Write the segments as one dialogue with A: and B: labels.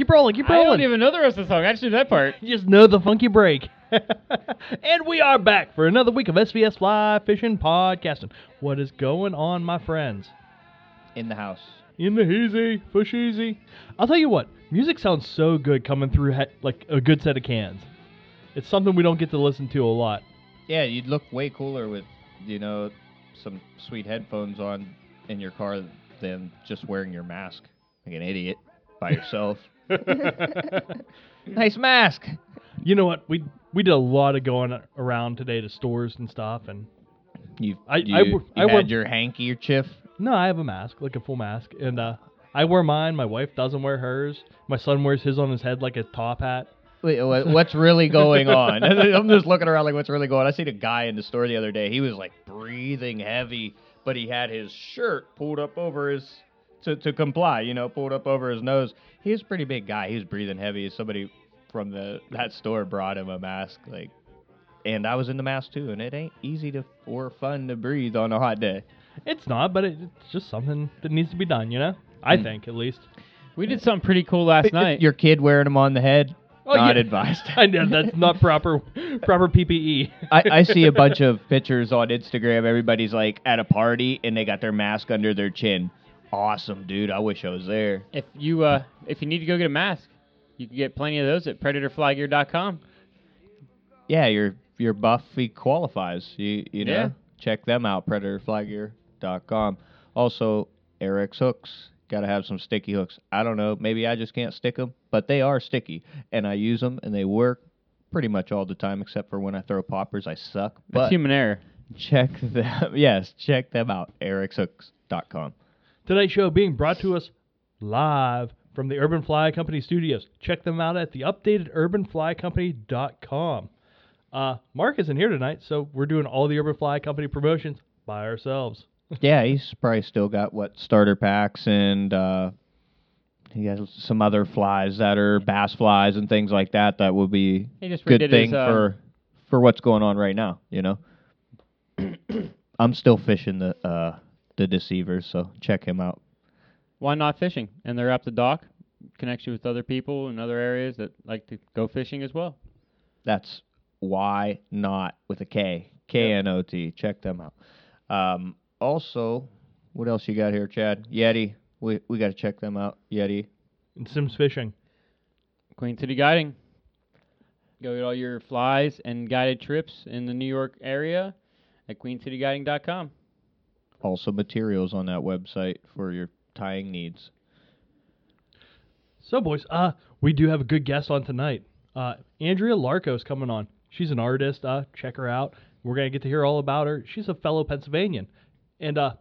A: Keep rolling, keep rolling, keep
B: I don't even know the rest of the song. I just knew that part.
A: You just know the funky break. and we are back for another week of SVS Fly Fishing Podcasting. What is going on, my friends?
C: in the house.
A: In the hazy, fish easy. I'll tell you what, music sounds so good coming through he- like a good set of cans. It's something we don't get to listen to a lot.
C: Yeah, you'd look way cooler with, you know, some sweet headphones on in your car than just wearing your mask like an idiot by yourself. nice mask.
A: You know what? We we did a lot of going around today to stores and stuff, and
C: You,
A: I-
C: you,
A: I wor-
C: you
A: I
C: had
A: wor-
C: your hanky or chiff.
A: no, I have a mask, like a full mask, and uh, I wear mine. My wife doesn't wear hers. My son wears his on his head like a top hat.
C: Wait, what, what's really going on? I'm just looking around like what's really going on. I seen a guy in the store the other day. He was like breathing heavy, but he had his shirt pulled up over his to, to comply, you know, pulled up over his nose. He was a pretty big guy. He was breathing heavy. Somebody from the that store brought him a mask, like, and I was in the mask too. And it ain't easy to or fun to breathe on a hot day.
A: It's not, but it, it's just something that needs to be done. You know, I
C: Mm.
A: think at least.
B: We did something pretty cool last night.
C: Your kid wearing them on the head,
A: Oh,
C: not
A: yeah.
C: advised.
A: I know that's not proper proper. PPE.
C: I, I see a bunch of pictures on Instagram. Everybody's like at a party and they got their mask under their chin. Awesome, dude. I wish I was there.
B: If you uh, if you need to go get a mask, you can get plenty of those at PredatorFlyGear.com.
C: Yeah, your your Buffy qualifies. You you know
B: Yeah.
C: check them out. PredatorFlygear.com. Also, Ahrex hooks. Got to have some sticky hooks. I don't know. Maybe I just can't stick them, but they are sticky, and I use them, and they work pretty much all the time, except for when I throw poppers. I suck.
B: That's human error.
C: check them. Yes, check them out. AhrexHooks.com.
A: Tonight's show being brought to us live from the Urban Fly Company studios. Check them out at the updated urbanflycompany.com. Uh, Mark isn't here tonight, so we're doing all the Urban Fly Company promotions by ourselves.
C: Yeah, he's probably still got what starter packs and uh, he has some other flies that are bass flies and things like that. That would be
B: He just
C: good
B: redid
C: thing
B: his, uh,
C: for for what's going on right now. You know, I'm still fishing the uh, the deceivers, so check him out.
B: WhyKnot Fishing? And they're up the dock. Connects you with other people in other areas that like to go fishing as well.
C: That's why not with a K K N O T. Check them out. Um, also, what else you got here, Chad? Yeti. We we got to check them out. Yeti.
A: And Simms Fishing.
B: Queen City Guiding. Go get all your flies and guided trips in the New York area at queencityguiding.com.
C: also materials on that website for your tying needs.
A: So, boys, uh, we do have a good guest on tonight. Uh, Andrea Larko's coming on. She's an artist. Uh, check her out. We're gonna get to hear all about her. She's a fellow Pennsylvanian, and uh,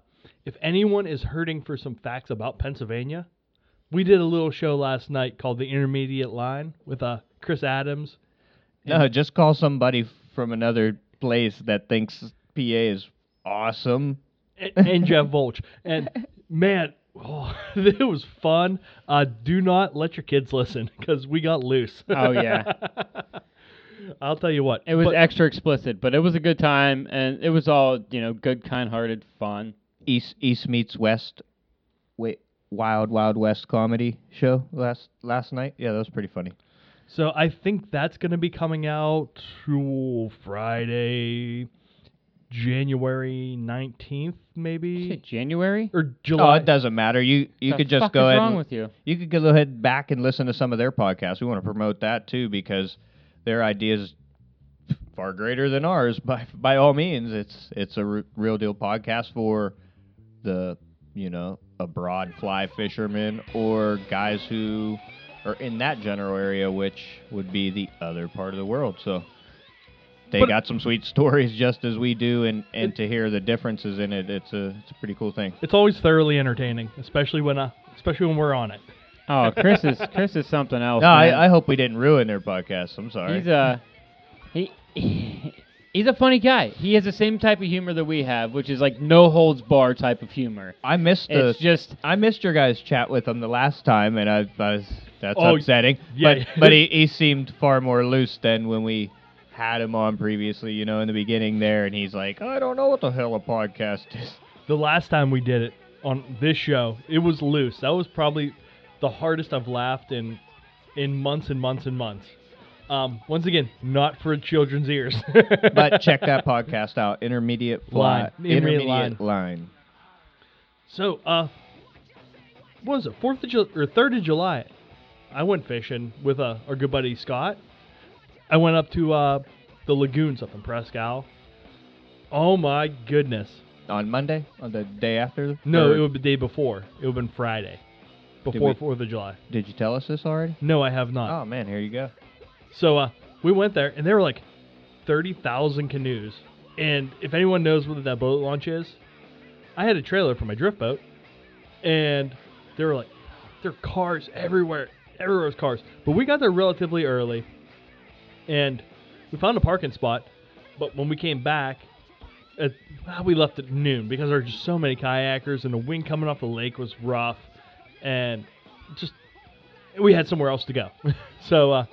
A: if anyone is hurting for some facts about Pennsylvania, we did a little show last night called the Intermediate Line with uh Chris Adams.
C: No, just call somebody from another place that thinks PA is awesome.
A: And, and Jeff Volch. And man, oh, it was fun. Uh, do not let your kids listen because we got loose.
B: Oh, yeah.
A: I'll tell you what.
B: It was
A: but-
B: extra explicit, but it was a good time and it was all, you know, good kind hearted fun.
C: East East meets West, wait, Wild Wild West comedy show last last night. Yeah, that was pretty funny.
A: So I think that's going to be coming out ooh, Friday, January 19th, maybe?
B: January?
A: Or July?
C: Oh, it doesn't matter. You you
B: The
C: could just
B: fuck
C: go
B: is
C: ahead.
B: wrong
C: and-
B: with you?
C: You could go ahead back and listen to some of their podcasts. We want to promote that too because their ideas far greater than ours. By by all means, it's it's a r- real deal podcast for the you know abroad fly fishermen or guys who are in that general area, which would be the other part of the world. So. They
A: But-
C: got some sweet stories just as we do, and, and to hear the differences in it, it's a it's a pretty cool thing.
A: it's always thoroughly entertaining, especially when uh, especially when we're on it.
B: Oh, Chris is Chris is something else.
C: No. I, I hope we didn't ruin their podcast. I'm sorry.
B: He's a he, he's a funny guy. He has the same type of humor that we have, which is like no holds bar type of humor.
C: I missed the.
B: It's just
C: I missed your guys' chat with him the last time, and I, I was that's
A: Oh,
C: upsetting.
A: yeah.
C: But but he, he seemed far more loose than when we had him on previously. You know, in the beginning there, and he's like, I don't know what the hell a podcast is.
A: The last time we did it on this show, it was loose. That was probably the hardest I've laughed in in months and months and months. Um, once again, not for children's ears.
C: But check that podcast out. Intermediate fly.
A: Line. Intermediate
C: Intermediate line.
A: So, uh, what was it? Fourth of July or third of July? I went fishing with uh, our good buddy Scott. I went up to uh, the lagoons up in Presque Isle. Oh my goodness!
C: On Monday, on the day after.
A: No,
C: Or
A: it would be the day before. It would have been Friday, before
C: we-
A: Fourth of July.
C: Did you tell us this already?
A: No, I have not.
C: Oh man, here you go.
A: So uh, we went there, and there were like thirty thousand canoes. And if anyone knows what that boat launch is, I had a trailer for my drift boat, and there were like there were cars everywhere. Everywhere was cars. But we got there relatively early, and we found a parking spot. But when we came back, at, well, we left at noon because there were just so many kayakers, and the wind coming off the lake was rough, and just we had somewhere else to go. so uh,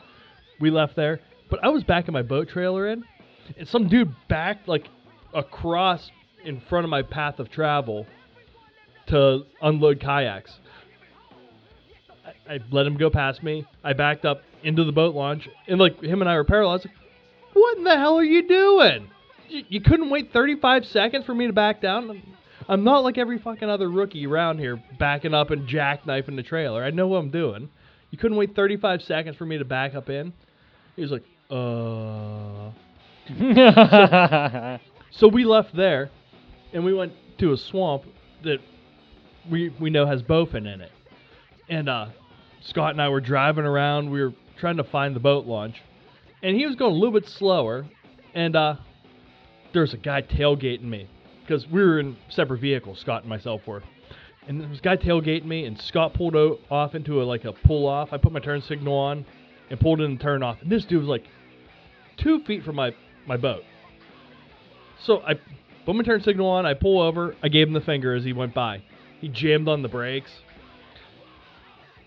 A: we left there. But I was back in my boat trailer in, and some dude backed like across in front of my path of travel to unload kayaks. I, I let him go past me. I backed up into the boat launch, and like him and I were was like, "What in the hell are you doing? You, you couldn't wait 35 seconds for me to back down." I'm, not like every fucking other rookie around here backing up and jackknifing the trailer. I know what I'm doing. You couldn't wait 35 seconds for me to back up in. He was like, "Uh." So we left there, and we went to a swamp that we we know has bowfin in it. And uh, Scott and I were driving around. We were trying to find the boat launch, and he was going a little bit slower. And uh, there was a guy tailgating me because we were in separate vehicles. Scott and myself were. And there was a guy tailgating me, and Scott pulled o- off into a like a pull off. I put my turn signal on, and pulled in and turned off. And this dude was like two feet from my my boat. So I put my turn signal on. I pull over. I gave him the finger as he went by. He jammed on the brakes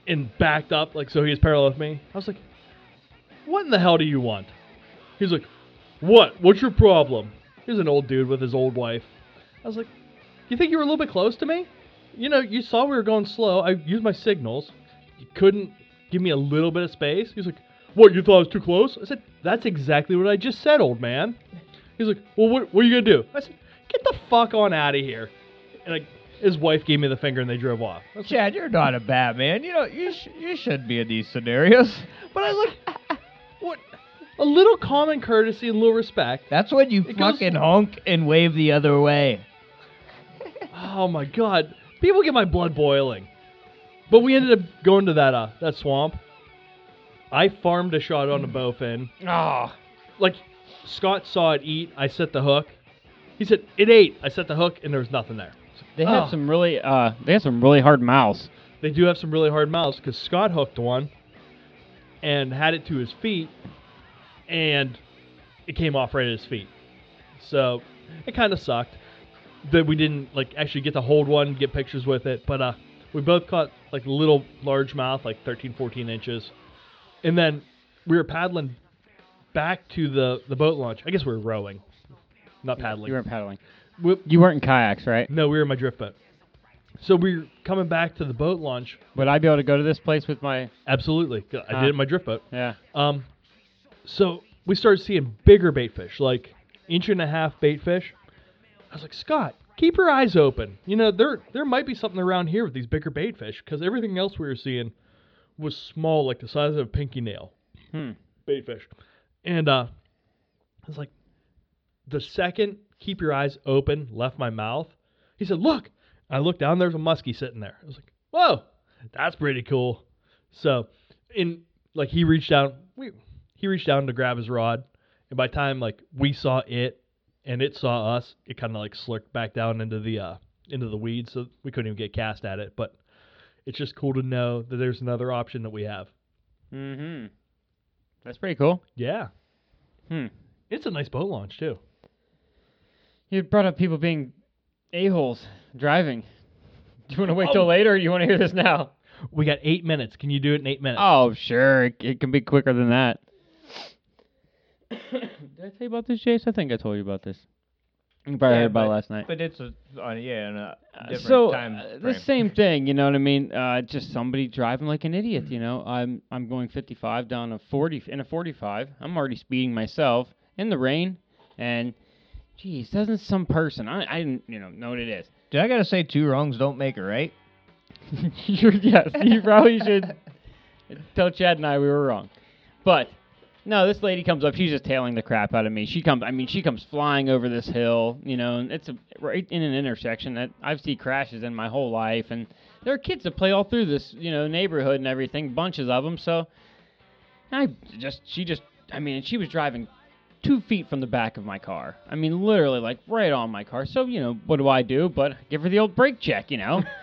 A: and backed up, like so he was parallel with me. I was like, "What in the hell do you want?" He's like, "What? What's your problem?" He's an old dude with his old wife. I was like, "You think you were a little bit close to me? You know, you saw we were going slow. I used my signals. You couldn't give me a little bit of space." He's like, "What? You thought I was too close?" I said, "That's exactly what I just said, old man." He's like, "Well, what, what are you gonna do?" I said, "Get the fuck on out of here." And like, his wife gave me the finger, and they drove off. Like,
C: Chad, you're not a bad man. You know, you sh- you should be in these scenarios.
A: but I was like, "What? A little common courtesy and a little respect."
C: That's when you
A: It goes-
C: fucking honk and wave the other way.
A: Oh my god, people get my blood boiling. But we ended up going to that uh that swamp. I farmed a shot on a bowfin.
B: oh,
A: Like Scott saw it eat. I set the hook. He said it ate. I set the hook, and there was nothing there.
B: They have
A: Oh.
B: some really uh they have some really hard mouths.
A: They do have some really hard mouths because Scott hooked one and had it to his feet, and it came off right at his feet. So it kind of sucked that we didn't like actually get to hold one, get pictures with it. But uh, we both caught like little largemouth, like 13, 14 inches, and then we were paddling back to the the boat launch. I guess we were rowing, not paddling.
B: You weren't paddling.
A: We,
B: You weren't in kayaks, right?
A: no, we were in my drift boat. So we were coming back to the boat launch.
B: Would I be able to go to this place with my?
A: Absolutely, I did it in my drift boat.
B: Yeah.
A: Um, so we started seeing bigger bait fish, like inch and a half bait fish. I was like, Scott, keep your eyes open. You know, there there might be something around here with these bigger bait fish because everything else we were seeing was small, like the size of a pinky nail.
B: Hmm.
A: Bait fish, and uh, I was like, the second keep your eyes open left my mouth, he said, look. I looked down. There's a muskie sitting there. I was like, whoa, that's pretty cool. So, in like he reached down, we he reached down to grab his rod, and by the time like we saw it and it saw us, it kind of like slurked back down into the uh into the weeds, so we couldn't even get cast at it. But it's just cool to know that there's another option that we have.
B: Mm-hmm. That's pretty cool.
A: Yeah,
B: Hmm.
A: it's a nice boat launch too.
B: You brought up people being a holes driving. Do you want to wait till
A: Oh.
B: later, or you want to hear this now?
A: We got eight minutes. Can you do it in eight minutes?
B: Oh, sure. It, it can be quicker than that. Did I tell you about this, Jace? I think I told you about this. You probably
C: Yeah,
B: heard about it
C: but-
B: last night.
C: But it's a uh, yeah, in a
B: Uh,
C: different
B: so
C: time
B: uh, the same thing, you know what I mean? Uh, just somebody driving like an idiot, you know. I'm I'm going 55 down a 40 in a 45. I'm already speeding myself in the rain, and geez, doesn't some person I I didn't you know know what it is.
C: Did I gotta say two wrongs don't make a right?
B: You're, yes, you probably should tell Chad and I we were wrong. But no, this lady comes up. She's just tailing the crap out of me. She comes. I mean, she comes flying over this hill. You know, and it's a, right in an intersection that I've seen crashes in my whole life. And there are kids that play all through this, you know, neighborhood and everything, bunches of them. So I just, she just, I mean, she was driving two feet from the back of my car. I mean, literally, like right on my car. So you know, what do I do? But give her the old brake check, you know.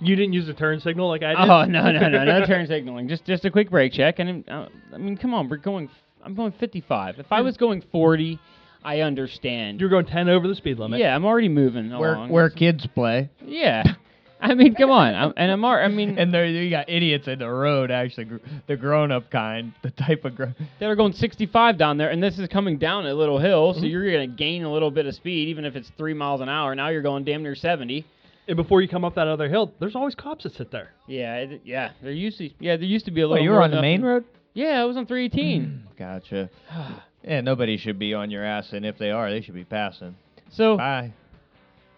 A: You didn't use the turn signal like I did.
B: Oh no no no no turn signaling. Just just a quick brake check, and uh, I mean, come on, we're going. I'm going 55. If I was going 40, I understand.
A: You're going ten over the speed limit.
B: yeah, I'm already moving
C: Where
B: along.
C: where kids play,
B: Yeah, I mean, come on, I'm, and I'm. al- I mean,
C: and there you got idiots in the road. Actually, gr- the grown-up kind, the type of. Gr-
B: they're going 65 down there, and this is coming down a little hill, so mm-hmm. you're gonna gain a little bit of speed, even if it's three miles an hour. Now you're going damn near 70.
A: And before you come up that other hill, there's always cops that sit there.
B: Yeah, it, yeah. There used to, yeah, there used to be a little.
C: oh, you were on the main road.
B: Yeah, I was on 318.
C: Mm, gotcha. Yeah, nobody should be on your ass, and if they are, they should be passing.
B: so
C: Bye.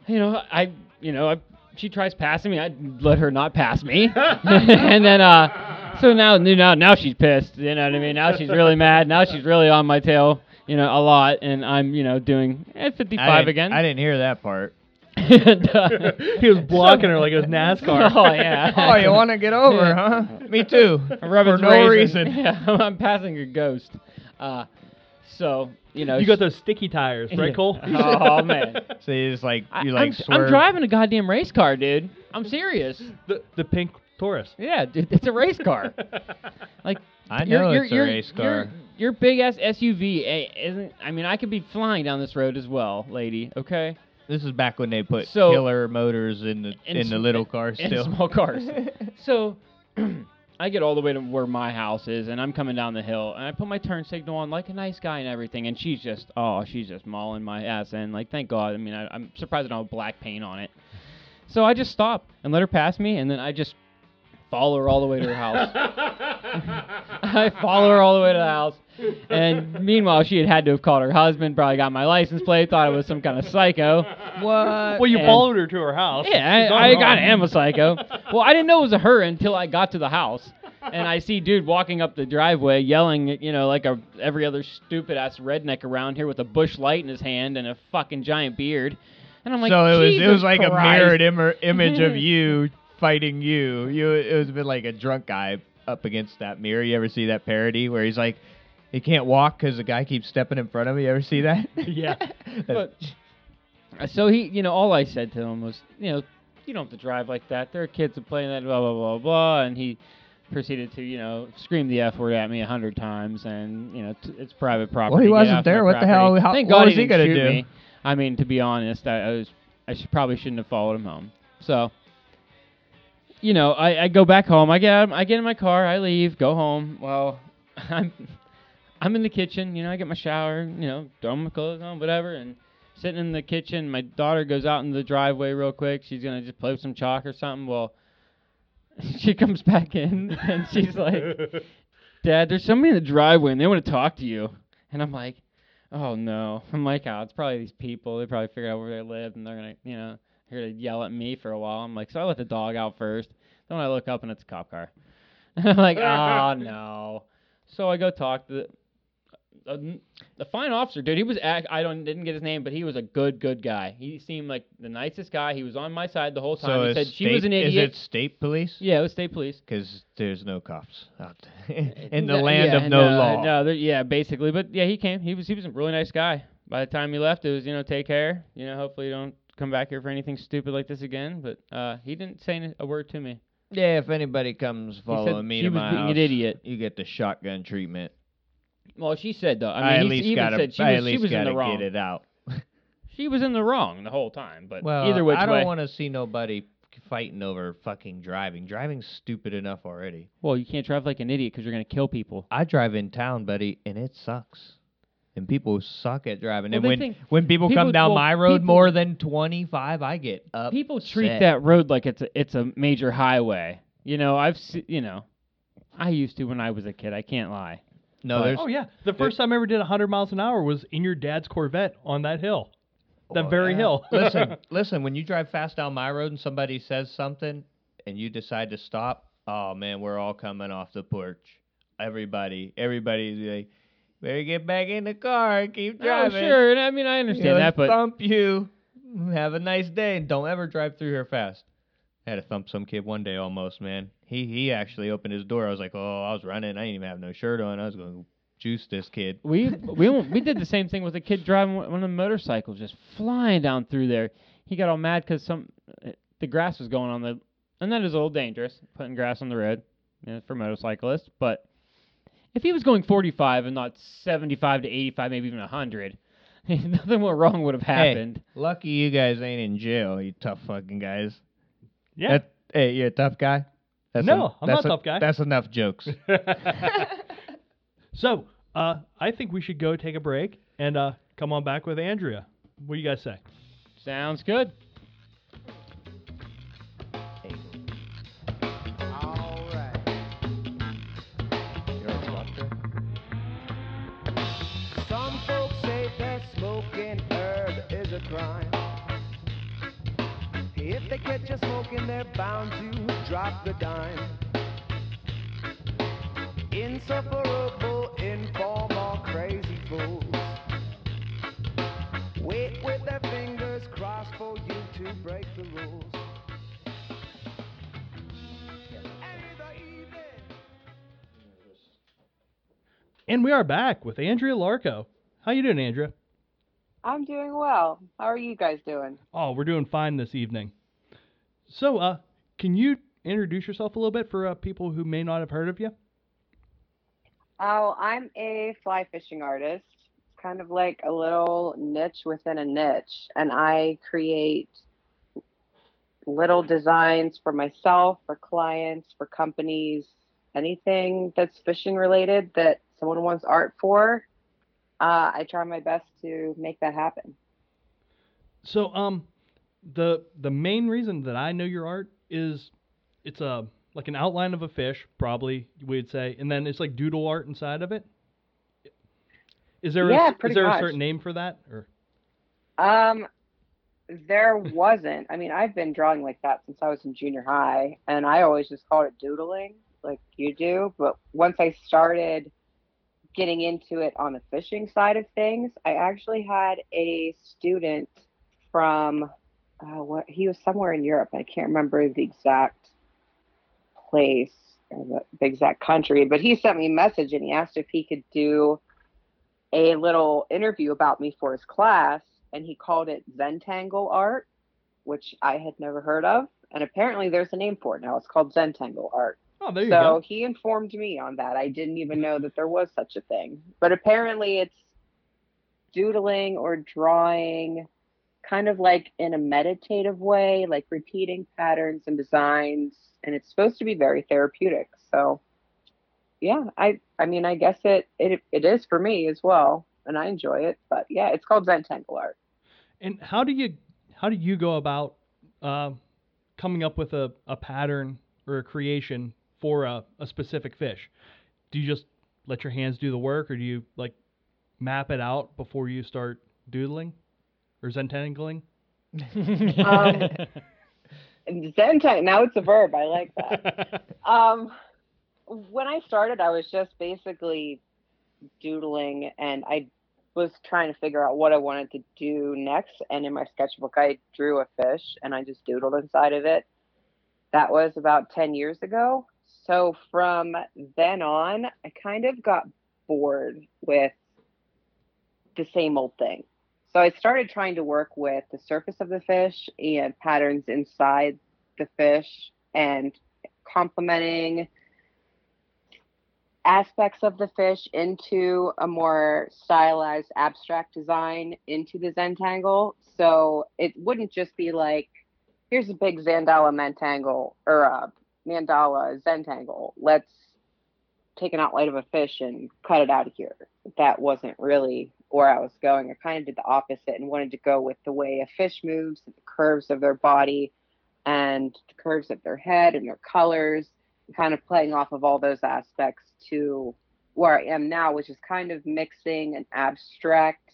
B: you know, I, you know, I, she tries passing me. I let her not pass me, and then, uh, so now, now, now she's pissed. You know what I mean? Now she's really mad. Now she's really on my tail. You know, a lot, and I'm, you know, doing
C: I
B: 55
C: didn't-
B: again.
C: I didn't hear that part.
B: and, uh,
A: He was blocking her like it was NASCAR.
B: Oh yeah.
C: oh, you want to get over, huh? Me too. For no
B: raisin.
C: reason.
B: Yeah, I'm passing a ghost. Uh, so you know,
A: You got those sticky tires, right, Cole?
B: Oh man.
C: So you just like
B: I-
C: you
B: I'm,
C: like
B: I'm driving a goddamn race car, dude. I'm serious.
A: the the pink Taurus.
B: Yeah, dude, it's a race car. Like
C: I
B: your-
C: know
B: your-
C: it's a
B: your-
C: race car.
B: your big ass SUV eh, isn't. I mean, I could be flying down this road as well, lady. Okay.
C: This is back when they put
B: So-
C: killer motors in the
B: In
C: in the
B: sm-
C: little cars
B: in
C: still.
B: small cars. so I get all the way to where my house is, and I'm coming down the hill, and I put my turn signal on like a nice guy and everything, and she's just, oh, she's just mauling my ass and Like, thank God. I mean, I, I'm surprised I don't have black paint on it. So I just stop and let her pass me, and then I just follow her all the way to her house. I follow her all the way to the house. And meanwhile, she had had to have called her husband, probably got my license plate, thought I was some kind of psycho.
C: what?
A: Well, you
B: And-
A: followed her to her house.
B: Yeah, I, I
A: wrong.
B: got am a psycho. well, I didn't know it was a her until I got to the house, and I see dude walking up the driveway, yelling, you know, like a every other stupid ass redneck around here with a Busch Light in his hand and a fucking giant beard, and I'm like,
C: so it was it was like a mirrored Im- image of you fighting you. You it was a bit like a drunk guy up against that mirror. You ever see that parody where he's like he can't walk because the guy keeps stepping in front of him? You ever see that?
A: Yeah.
B: But so he, you know, all I said to him was, you know, you don't have to drive like that. There are kids that play that, blah blah blah blah, and he proceeded to, you know, scream the f word at me a hundred times, and you know, t- it's private property.
C: Well,
B: he
C: wasn't there. What the hell- how-
B: Thank God
C: was he
B: didn't
C: gonna do?
B: Me. I mean, to be honest, I, I was, I should, probably shouldn't have followed him home. So. You know, I, I go back home. I get I get in my car. I leave. Go home. Well, I'm I'm in the kitchen, you know, I get my shower, you know, throw my clothes on, whatever, and sitting in the kitchen. My daughter goes out in the driveway real quick. She's gonna just play with some chalk or something. Well, she comes back in and she's like, "Dad, there's somebody in the driveway and they want to talk to you." And I'm like, "Oh no!" I'm like, "Oh, it's probably these people. They probably figured out where they live and they're gonna, you know, here to yell at me for a while." I'm like, so I let the dog out first. Then I look up and it's a cop car. I'm like, "Oh no!" So I go talk to the. Uh, the fine officer, dude, he was act- I don't didn't get his name, but he was a good good guy. He seemed like the nicest guy. He was on my side the whole time.
C: So
B: he
C: is
B: said she was
C: state-
B: an idiot.
C: Is it state police?
B: Yeah, it was state police.
C: Because there's no cops out in the
B: Yeah,
C: land
B: yeah,
C: of no,
B: no
C: law.
B: No, yeah, basically. But yeah, he came. He was he was a really nice guy. By the time he left, it was you know take care. You know, hopefully you don't come back here for anything stupid like this again. But uh, he didn't say a word to me.
C: Yeah, if anybody comes following me
B: she
C: to
B: was
C: my
B: being
C: house,
B: an idiot.
C: you get the shotgun treatment.
B: Well, she said though. I
C: I
B: mean,
C: at
B: he,
C: least
B: he even
C: gotta,
B: said she
C: I
B: was
C: at least
B: she was in
C: gotta
B: the wrong.
C: get it out.
B: She was in the wrong the whole time. But
C: Well,
B: either which
C: I don't want to see nobody fighting over fucking driving. Driving's stupid enough already.
B: Well, you can't drive like an idiot because you're gonna kill people.
C: I drive in town, buddy, and it sucks. And people suck at driving.
B: Well,
C: and when
B: think-
C: when people,
B: people-
C: come down
B: well,
C: my road
B: people-
C: more than 25, I get up.
B: People treat that road like it's a it's a major highway. You know, I've se- you know, I used to when I was a kid. I can't lie.
C: No,
B: But-
C: there's
A: Oh yeah, the first time I ever did 100 miles an hour was in your dad's Corvette on that hill, that
C: Oh,
A: very
C: yeah.
A: hill.
C: listen, listen. When you drive fast down my road and somebody says something, and you decide to stop, oh man, we're all coming off the porch. Everybody, everybody's like, better get back in the car and keep driving.
B: Oh,
C: driving.
B: sure. And I mean, I understand
C: He'll
B: that, but
C: thump you. Have a nice day, and don't ever drive through here fast. I had to thump some kid one day almost, man. He he actually opened his door. I was like, oh, I was running. I didn't even have no shirt on. I was going to juice this kid.
B: we we we did the same thing with a kid driving one of the motorcycles, just flying down through there. He got all mad because some uh, the grass was going on the, and that is a little dangerous putting grass on the road, you know, for motorcyclists. But if he was going 45 and not 75 to 85, maybe even 100, nothing more wrong would have happened.
C: Hey, lucky you guys ain't in jail, you tough fucking guys.
A: yeah.
C: That, hey, you're a tough guy? That's
A: No,
C: en-
A: I'm not a tough guy.
C: That's enough jokes.
A: so, uh, I think we should go take a break and uh, come on back with Andrea. What do you guys say?
B: Sounds good.
D: If they catch you smoking, they're bound to drop the dime. Insufferable, informal, crazy fools. Wait with their fingers crossed for you to break the rules. And in the evening,
A: And we are back with Andrea Larko. How you doing, Andrea?
E: I'm doing well. How are you guys doing?
A: Oh, we're doing fine this evening. So, uh, can you introduce yourself a little bit for uh, people who may not have heard of you?
E: Oh, I'm a fly fishing artist. It's kind of like a little niche within a niche, and I create little designs for myself, for clients, for companies, anything that's fishing related that someone wants art for. Uh, I try my best to make that happen.
A: So, um, the the main reason that I know your art is it's a like an outline of a fish, probably we'd say, and then it's like doodle art inside of it. Is there
E: Yeah,
A: a, is there a certain name for that or?
E: Um, there wasn't. I mean, I've been drawing like that since I was in junior high, and I always just called it doodling, like you do. But once I started getting into it on the fishing side of things, I actually had a student from uh, what he was somewhere in Europe. I can't remember the exact place or the, the exact country, but he sent me a message and he asked if he could do a little interview about me for his class, and he called it Zentangle art, which I had never heard of. And apparently, there's a name for it now. It's called Zentangle art.
A: Oh, there you
E: so
A: go.
E: he informed me on that. I didn't even know that there was such a thing. But apparently, it's doodling or drawing kind of like in a meditative way, like repeating patterns and designs. And it's supposed to be very therapeutic. So, yeah, I I mean, I guess it it it is for me as well, and I enjoy it. But yeah, it's called Zentangle art.
A: And how do you how do you go about uh, coming up with a, a pattern or a creation for a, a specific fish? Do you just let your hands do the work, or do you like map it out before you start doodling or zentangling?
E: Um, Zen now it's a verb. I like that. Um, when I started, I was just basically doodling, and I was trying to figure out what I wanted to do next. And in my sketchbook, I drew a fish, and I just doodled inside of it. That was about ten years ago. So from then on, I kind of got bored with the same old thing. So I started trying to work with the surface of the fish and patterns inside the fish and complementing aspects of the fish into a more stylized abstract design into the Zentangle. So it wouldn't just be like, here's a big Zandala Mentangle or a Mandala Zentangle. Let's take an outline of a fish and cut it out of here. That wasn't really where I was going. I kind of did the opposite and wanted to go with the way a fish moves, the curves of their body, and the curves of their head and their colors, kind of playing off of all those aspects to where I am now, which is kind of mixing an abstract,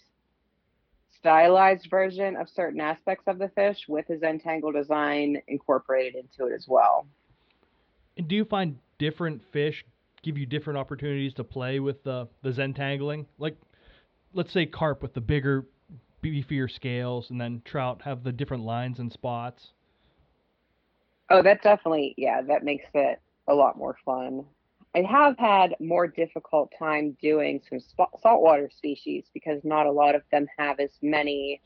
E: stylized version of certain aspects of the fish with a Zentangle design incorporated into it as well.
A: And do you find different fish give you different opportunities to play with the the zentangling? Like, let's say carp with the bigger, beefier scales, and then trout have the different lines and spots.
E: Oh, that definitely, yeah, that makes it a lot more fun. I have had more difficult time doing some saltwater species because not a lot of them have as many,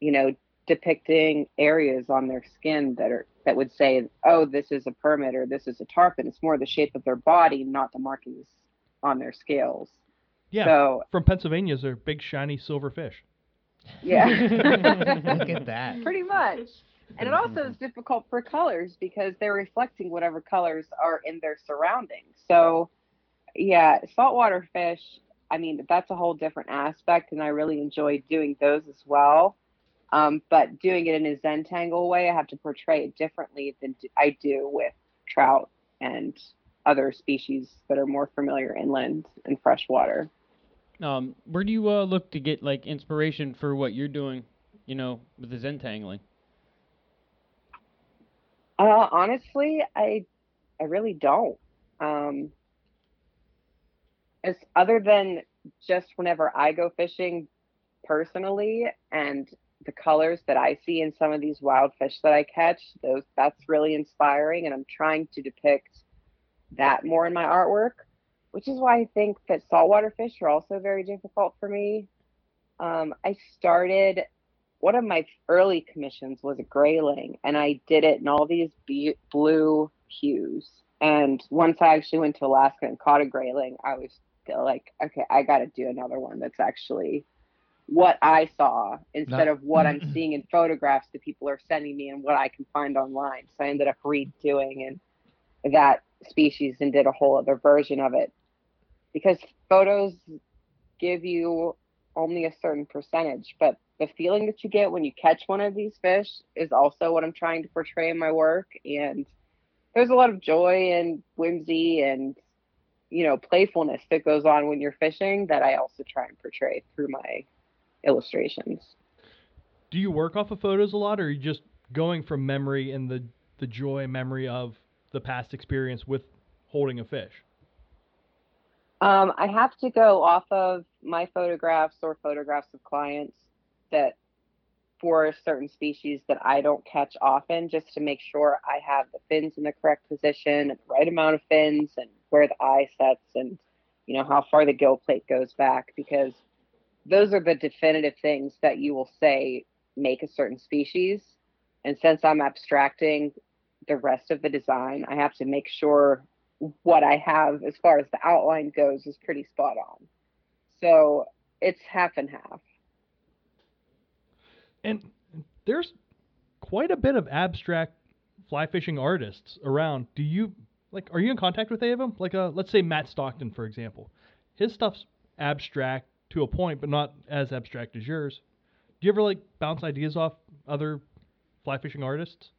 E: you know, depicting areas on their skin that are that would say, oh, this is a permit or this is a tarpon. It's more the shape of their body, not the markings on their scales.
A: Yeah,
E: So
A: from Pennsylvania, they're big shiny silver fish.
E: yeah.
C: Look at that.
E: Pretty much. And it also is difficult for colors because they're reflecting whatever colors are in their surroundings. So, yeah, saltwater fish, I mean, that's a whole different aspect, and I really enjoy doing those as well. Um, but doing it in a Zentangle way, I have to portray it differently than I do with trout and other species that are more familiar inland and freshwater.
B: Um, where do you uh, look to get like inspiration for what you're doing? You know, with the zentangling.
E: Uh, honestly, I I really don't. Um, as other than just whenever I go fishing personally and the colors that I see in some of these wild fish that I catch, those that's really inspiring and I'm trying to depict that more in my artwork, which is why I think that saltwater fish are also very difficult for me. Um, I started one of my early commissions was a grayling and I did it in all these be- blue hues. And once I actually went to Alaska and caught a grayling, I was still like, okay, I got to do another one that's actually what I saw instead
C: Not-
E: of what I'm seeing in photographs that people are sending me and what I can find online. So I ended up redoing and that species and did a whole other version of it because photos give you only a certain percentage, but the feeling that you get when you catch one of these fish is also what I'm trying to portray in my work. And there's a lot of joy and whimsy and you know playfulness that goes on when you're fishing that I also try and portray through my illustrations.
A: Do you work off of photos a lot, or are you just going from memory and the the joy and memory of the past experience with holding a fish?
E: Um, I have to go off of my photographs or photographs of clients that for certain species that I don't catch often, just to make sure I have the fins in the correct position the right amount of fins and where the eye sets and you know how far the gill plate goes back because those are the definitive things that you will say make a certain species. And since I'm abstracting the rest of the design, I have to make sure what I have as far as the outline goes is pretty spot on. So it's half and half.
A: And there's quite a bit of abstract fly fishing artists around. Do you like? Are you in contact with any of them? Like, uh, let's say Matt Stockton, for example. His stuff's abstract to a point, but not as abstract as yours. Do you ever like bounce ideas off other fly fishing artists?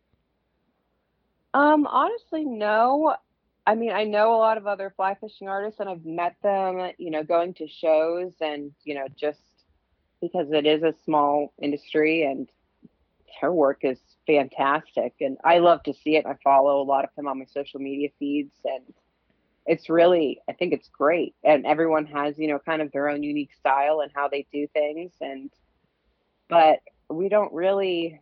E: Um, honestly, no. I mean, I know a lot of other fly fishing artists, and I've met them. You know, going to shows, and you know, just because it is a small industry, and her work is fantastic, and I love to see it. I follow a lot of them on my social media feeds, and it's really, I think it's great. And everyone has, you know, kind of their own unique style and how they do things, and but we don't really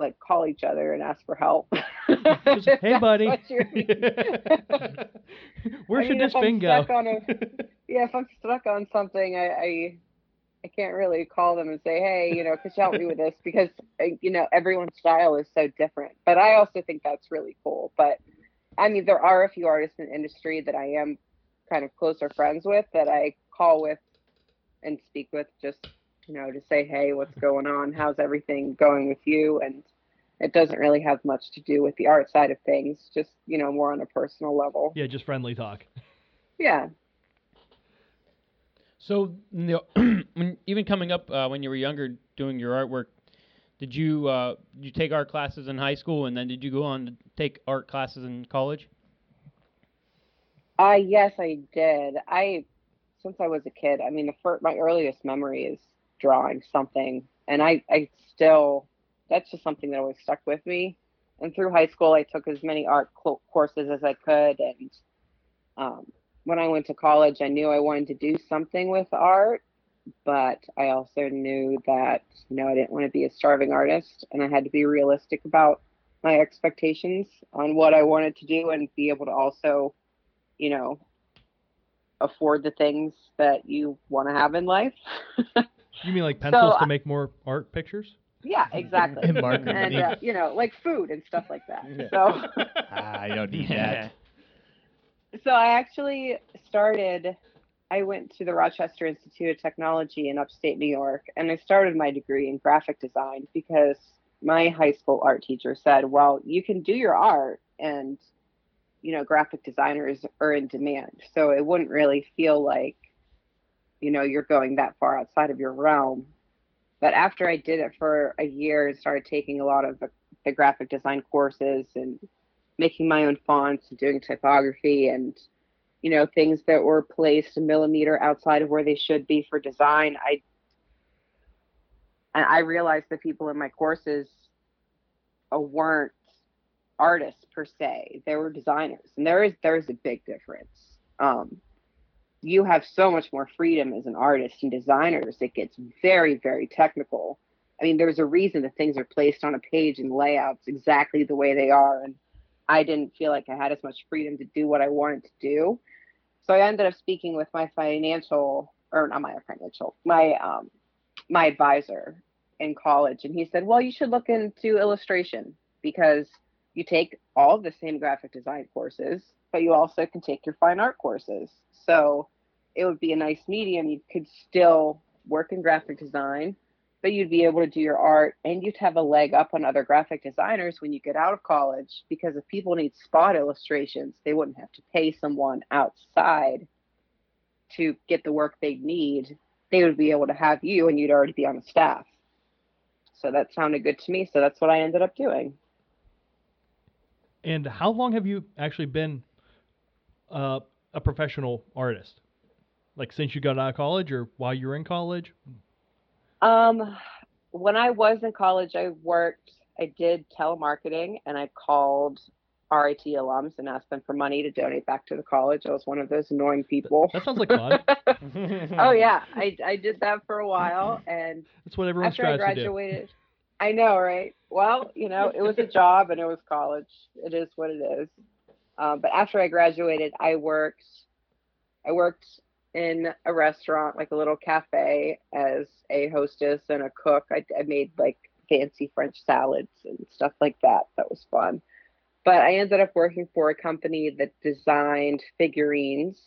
E: like call each other and ask for help.
A: Hey, buddy.
E: what you mean.
A: Where
E: I
A: should
E: mean,
A: this thing go?
E: stuck on a- yeah, if I'm stuck on something, I, I I can't really call them and say, hey, you know, could you help me with this? Because uh, you know everyone's style is so different. But I also think that's really cool. But I mean, there are a few artists in the industry that I am kind of closer friends with that I call with and speak with just you know to say, hey, what's going on? How's everything going with you? And it doesn't really have much to do with the art side of things. Just you know, more on a personal level.
A: yeah, just friendly talk.
E: Yeah.
B: So, you know, when, even coming up uh, when you were younger, doing your artwork, did you uh, did you take art classes in high school, and then did you go on to take art classes in college?
E: Uh, yes, I did. I, since I was a kid, I mean, the first, my earliest memory is drawing something, and I, I still, that's just something that always stuck with me. And through high school, I took as many art cl- courses as I could, and um, when I went to college, I knew I wanted to do something with art, but I also knew that you know I didn't want to be a starving artist, and I had to be realistic about my expectations on what I wanted to do, and be able to also you know, afford the things that you want to have in life.
A: You mean like pencils
E: I-
A: to make more art pictures?
E: yeah, exactly.
C: And markers.
E: and uh, you know, like food and stuff like that.
B: Yeah.
E: So,
C: I don't need that.
E: so I actually started. I went to the Rochester Institute of Technology in upstate New York, and I started my degree in graphic design because my high school art teacher said, "Well, you can do your art, and you know, graphic designers are in demand, so it wouldn't really feel like, you know, you're going that far outside of your realm." But after I did it for a year and started taking a lot of the, the graphic design courses and making my own fonts and doing typography and you know things that were placed a millimeter outside of where they should be for design i and i realized the people in my courses uh, weren't artists per se. They were designers. And there is there is a big difference. Um, you have so much more freedom as an artist and designers it gets very very technical i mean there's a reason that things are placed on a page and layouts exactly the way they are and I didn't feel like I had as much freedom to do what I wanted to do. So I ended up speaking with my financial, or not my financial, my um, my advisor in college, and he said, "Well, you should look into illustration because you take all the same graphic design courses, but you also can take your fine art courses. So it would be a nice medium. You could still work in graphic design." But you'd be able to do your art and you'd have a leg up on other graphic designers when you get out of college because if people need spot illustrations, they wouldn't have to pay someone outside to get the work they need. They would be able to have you and you'd already be on the staff. So that sounded good to me. So that's what I ended up doing.
A: And how long have you actually been uh, a professional artist? Like since you got out of college or while you were in college?
E: Um, when I was in college, I worked, I did telemarketing and I called RIT alums and asked them for money to donate back to the college. I was one of those annoying people.
A: That sounds like fun.
E: oh yeah, I, I did that for a while and
A: That's what everyone
E: after I
A: strives to do.
E: graduated, I know, right? Well, you know, it was a job and it was college. It is what it is. Um, but after I graduated, I worked. I worked in a restaurant, like a little cafe, as a hostess and a cook. I, I made like fancy French salads and stuff like that. That was fun. But I ended up working for a company that designed figurines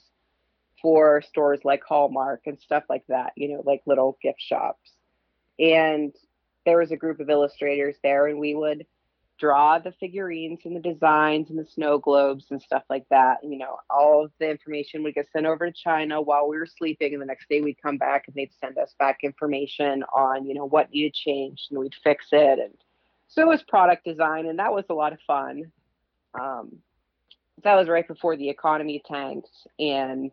E: for stores like Hallmark and stuff like that, you know, like little gift shops. And there was a group of illustrators there, and we would draw the figurines and the designs and the snow globes and stuff like that. You know, all of the information would get sent over to China while we were sleeping, and the next day we'd come back and they'd send us back information on you know what needed changed, and we'd fix it. And so it was product design, and that was a lot of fun. Um, that was right before the economy tanked, and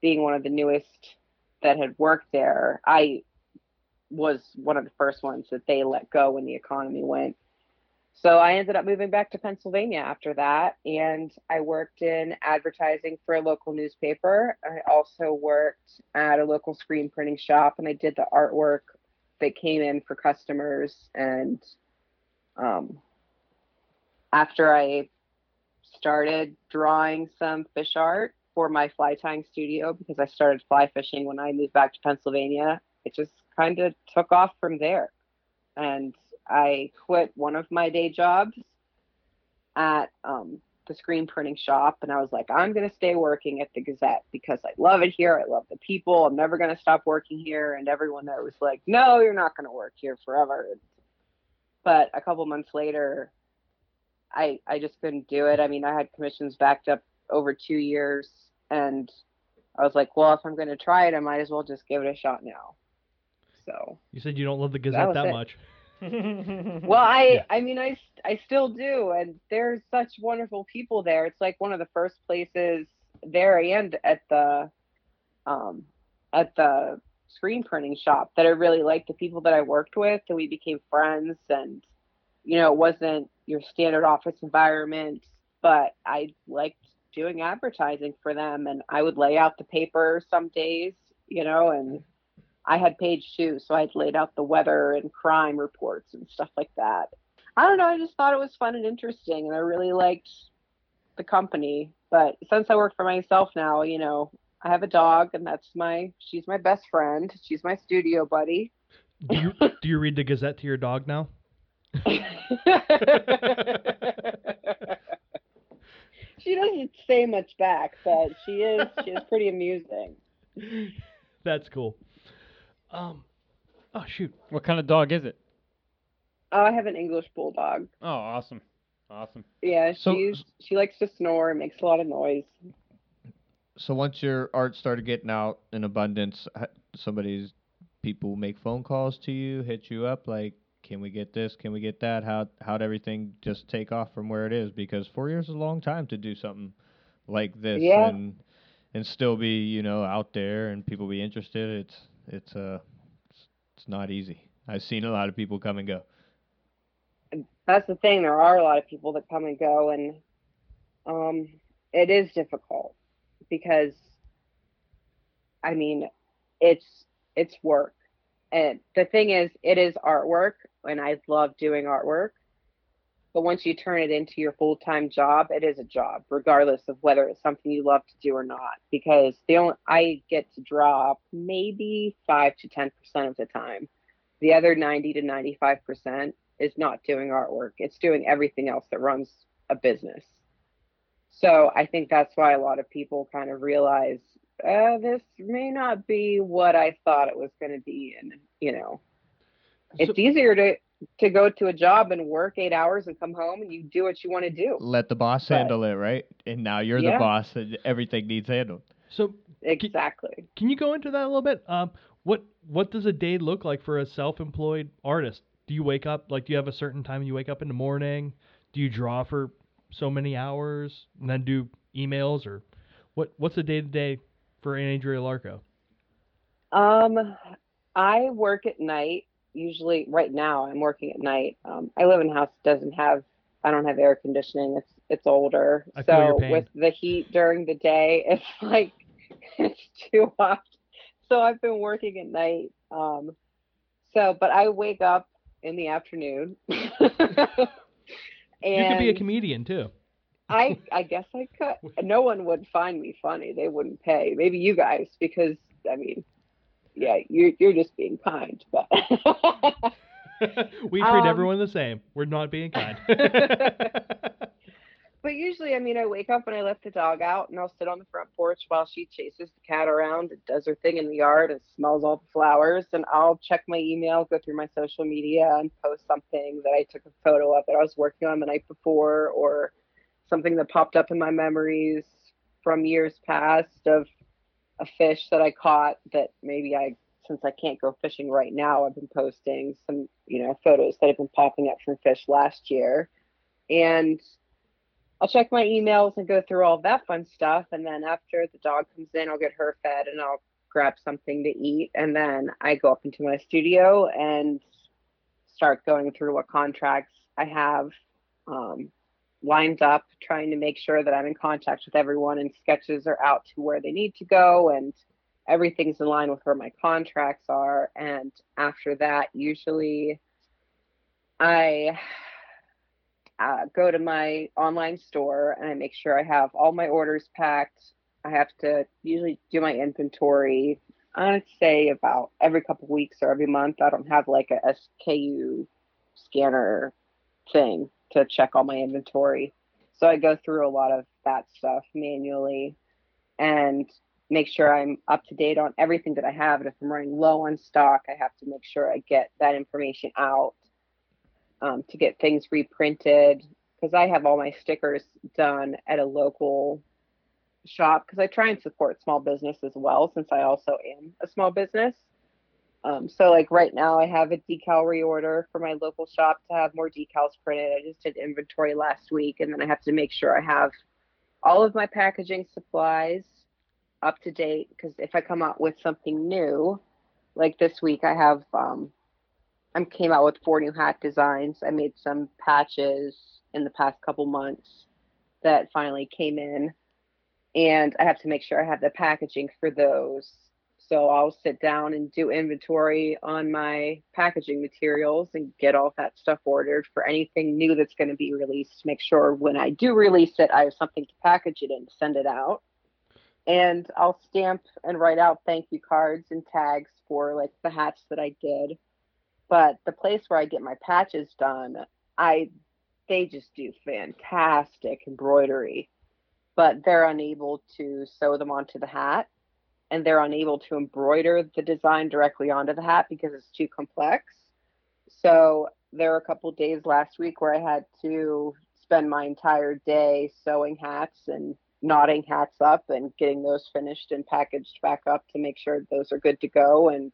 E: being one of the newest that had worked there, I was one of the first ones that they let go when the economy went. So I ended up moving back to Pennsylvania after that, and I worked in advertising for a local newspaper. I also worked at a local screen printing shop, and I did the artwork that came in for customers. And um, after I started drawing some fish art for my fly tying studio, because I started fly fishing when I moved back to Pennsylvania, it just kind of took off from there. And I quit one of my day jobs at um, the screen printing shop, and I was like, I'm going to stay working at the Gazette because I love it here. I love the people. I'm never going to stop working here. And everyone there was like, No, you're not going to work here forever. But a couple months later, I I just couldn't do it. I mean, I had commissions backed up over two years, and I was like, well, if I'm going to try it, I might as well just give it a shot now. So,
A: You said you don't love the Gazette that
E: it.
A: much.
E: Well, I
A: Yeah.
E: I mean, I I still do, and there's such wonderful people there. It's like one of the first places there and at the um at the screen printing shop that I really liked the people that I worked with, and we became friends. And you know, it wasn't your standard office environment, but I liked doing advertising for them, and I would lay out the paper some days, you know, and I had page two, so I'd laid out the weather and crime reports and stuff like that. I don't know, I just thought it was fun and interesting, and I really liked the company. But since I work for myself now, you know, I have a dog, and that's my she's my best friend. She's my studio buddy.
A: Do you do you read the Gazette to your dog now?
E: she doesn't say much back, but she is she is pretty amusing.
A: That's cool. Um, oh shoot.
B: what kind of dog is it?
E: Oh, I have an English bulldog.
B: Oh, awesome, awesome.
E: Yeah,
C: So-
E: she likes to snore, and makes a lot of noise.
C: So once your art started getting out in abundance, h- somebody's people make phone calls to you, hit you up like, "Can we get this? Can we get that?" How how'd everything just take off from where it is? Because four years is a long time to do something like this
E: Yeah.
C: and and still be you know out there and people be interested. It's it's uh it's, it's not easy. I've seen a lot of people come and go.
E: that's the thing. There are a lot of people that come and go, and um, it is difficult because, I mean, it's it's work, and the thing is, it is artwork, and I love doing artwork. But once you turn it into your full time job, it is a job, regardless of whether it's something you love to do or not. Because the only I get to draw maybe five to ten percent of the time. The other ninety to ninety five percent is not doing artwork. It's doing everything else that runs a business. So I think that's why a lot of people kind of realize uh, this may not be what I thought it was going to be, and you know, it's
A: So-
E: easier to to go to a job and work eight hours and come home and you do what you want to do.
C: Let the boss
E: But-
C: handle it, right? And now you're
E: Yeah.
C: the boss, and everything needs handled.
A: So
E: Exactly.
A: can you go into that a little bit? Um, what what does a day look like for a self-employed artist? Do you wake up like do you have a certain time you wake up in the morning? Do you draw for so many hours and then do emails or what? What's a day to day for Andrea Larko?
E: Um, I work at night. Usually, right now, I'm working at night. Um, I live in a house that doesn't have. I don't have air conditioning. It's it's older,
A: I
E: so with the heat during the day, it's like it's too hot. So I've been working at night. Um, so, but I wake up in the afternoon. and
A: you could be a comedian too.
E: I I guess I could. No one would find me funny. They wouldn't pay. Maybe you guys, because I mean, yeah, you're you're just being kind. But
A: we treat
E: Um,
A: everyone the same. We're not being kind.
E: but usually, I mean, I wake up and I let the dog out, and I'll sit on the front porch while she chases the cat around and does her thing in the yard and smells all the flowers. And I'll check my email, go through my social media, and post something that I took a photo of that I was working on the night before, or something that popped up in my memories from years past of a fish that I caught that maybe I, since I can't go fishing right now, I've been posting some, you know, photos that have been popping up from fish last year. And I'll check my emails and go through all that fun stuff. And then after the dog comes in, I'll get her fed and I'll grab something to eat. And then I go up into my studio and start going through what contracts I have um, lined up, trying to make sure that I'm in contact with everyone and sketches are out to where they need to go and everything's in line with where my contracts are. And after that, usually I uh, go to my online store and I make sure I have all my orders packed. I have to usually do my inventory. I'd say about every couple weeks or every month. I don't have like a SKU scanner thing to check all my inventory. So I go through a lot of that stuff manually and make sure I'm up to date on everything that I have. And if I'm running low on stock, I have to make sure I get that information out um, to get things reprinted because I have all my stickers done at a local shop because I try and support small business as well since I also am a small business. Um, so like right now I have a decal reorder for my local shop to have more decals printed. I just did inventory last week and then I have to make sure I have all of my packaging supplies up to date because if I come out with something new, like this week I have um, I came out with four new hat designs. I made some patches in the past couple months that finally came in, and I have to make sure I have the packaging for those. So I'll sit down and do inventory on my packaging materials and get all that stuff ordered for anything new that's going to be released. Make sure when I do release it, I have something to package it in, send it out. And I'll stamp and write out thank you cards and tags for like the hats that I did but the place where I get my patches done, I they just do fantastic embroidery, but they're unable to sew them onto the hat and they're unable to embroider the design directly onto the hat because it's too complex. So there were a couple days last week where I had to spend my entire day sewing hats and knotting hats up and getting those finished and packaged back up to make sure those are good to go and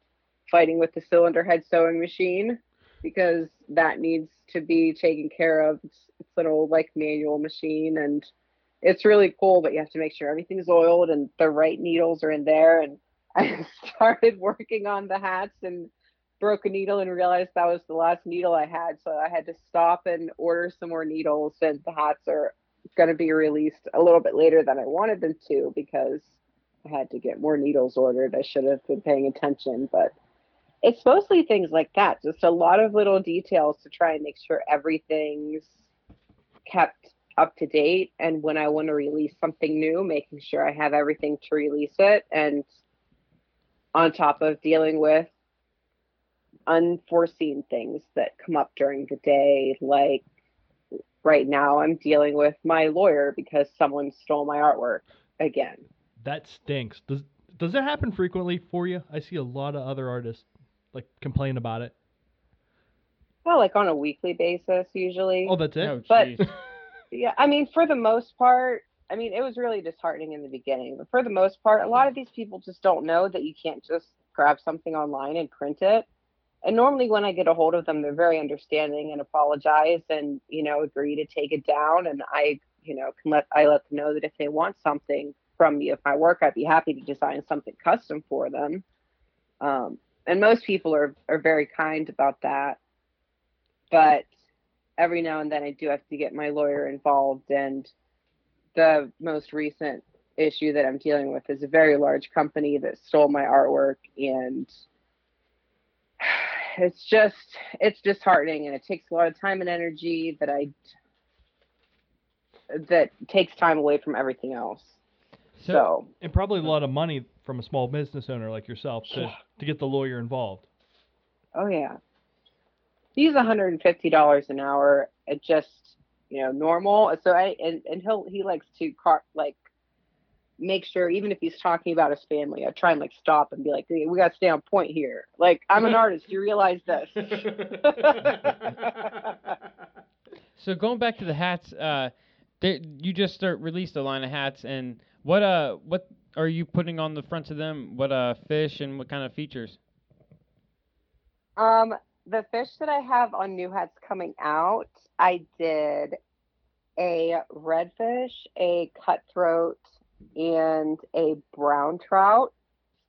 E: fighting with the cylinder bed sewing machine because that needs to be taken care of. It's, it's an old like manual machine and it's really cool, but you have to make sure everything's oiled and the right needles are in there. And I started working on the hats and broke a needle and realized that was the last needle I had. So I had to stop and order some more needles and the hats are going to be released a little bit later than I wanted them to because I had to get more needles ordered. I should have been paying attention, but it's mostly things like that just a lot of little details to try and make sure everything's kept up to date and when i want to release something new making sure i have everything to release it and on top of dealing with unforeseen things that come up during the day like right now i'm dealing with my lawyer because someone stole my artwork again
A: That stinks. Does does that happen frequently for you? I see a lot of other artists like complain about it.
E: well like on a weekly basis usually
A: Oh, that's it.
B: Oh,
E: But-
B: jeez.
E: Yeah, I mean, for the most part, I mean, it was really disheartening in the beginning, but for the most part, a lot of these people just don't know that you can't just grab something online and print it. And normally, when I get a hold of them, they're very understanding and apologize and you know agree to take it down. And I, you know, can let I let them know that if they want something from me of my work, I'd be happy to design something custom for them. Um, and most people are are very kind about that, but every now and then I do have to get my lawyer involved. And the most recent issue that I'm dealing with is a very large company that stole my artwork. And it's just, it's disheartening and it takes a lot of time and energy that I, that takes time away from everything else. So,
A: and probably a lot of money from a small business owner like yourself to,
E: Yeah.
A: to get the lawyer involved.
E: oh yeah. He's $150 an hour. It just, you know, normal. So I and, and he'll he likes to car like make sure even if he's talking about his family, I try and like stop and be like, hey, we gotta stay on point here. Like I'm an artist, you realize this.
B: So going back to the hats, uh, there, you just start released a line of hats, and what uh what are you putting on the fronts of them? What uh fish and what kind of features?
E: Um, the fish that I have on new hats coming out, I did a redfish, a cutthroat, and a brown trout.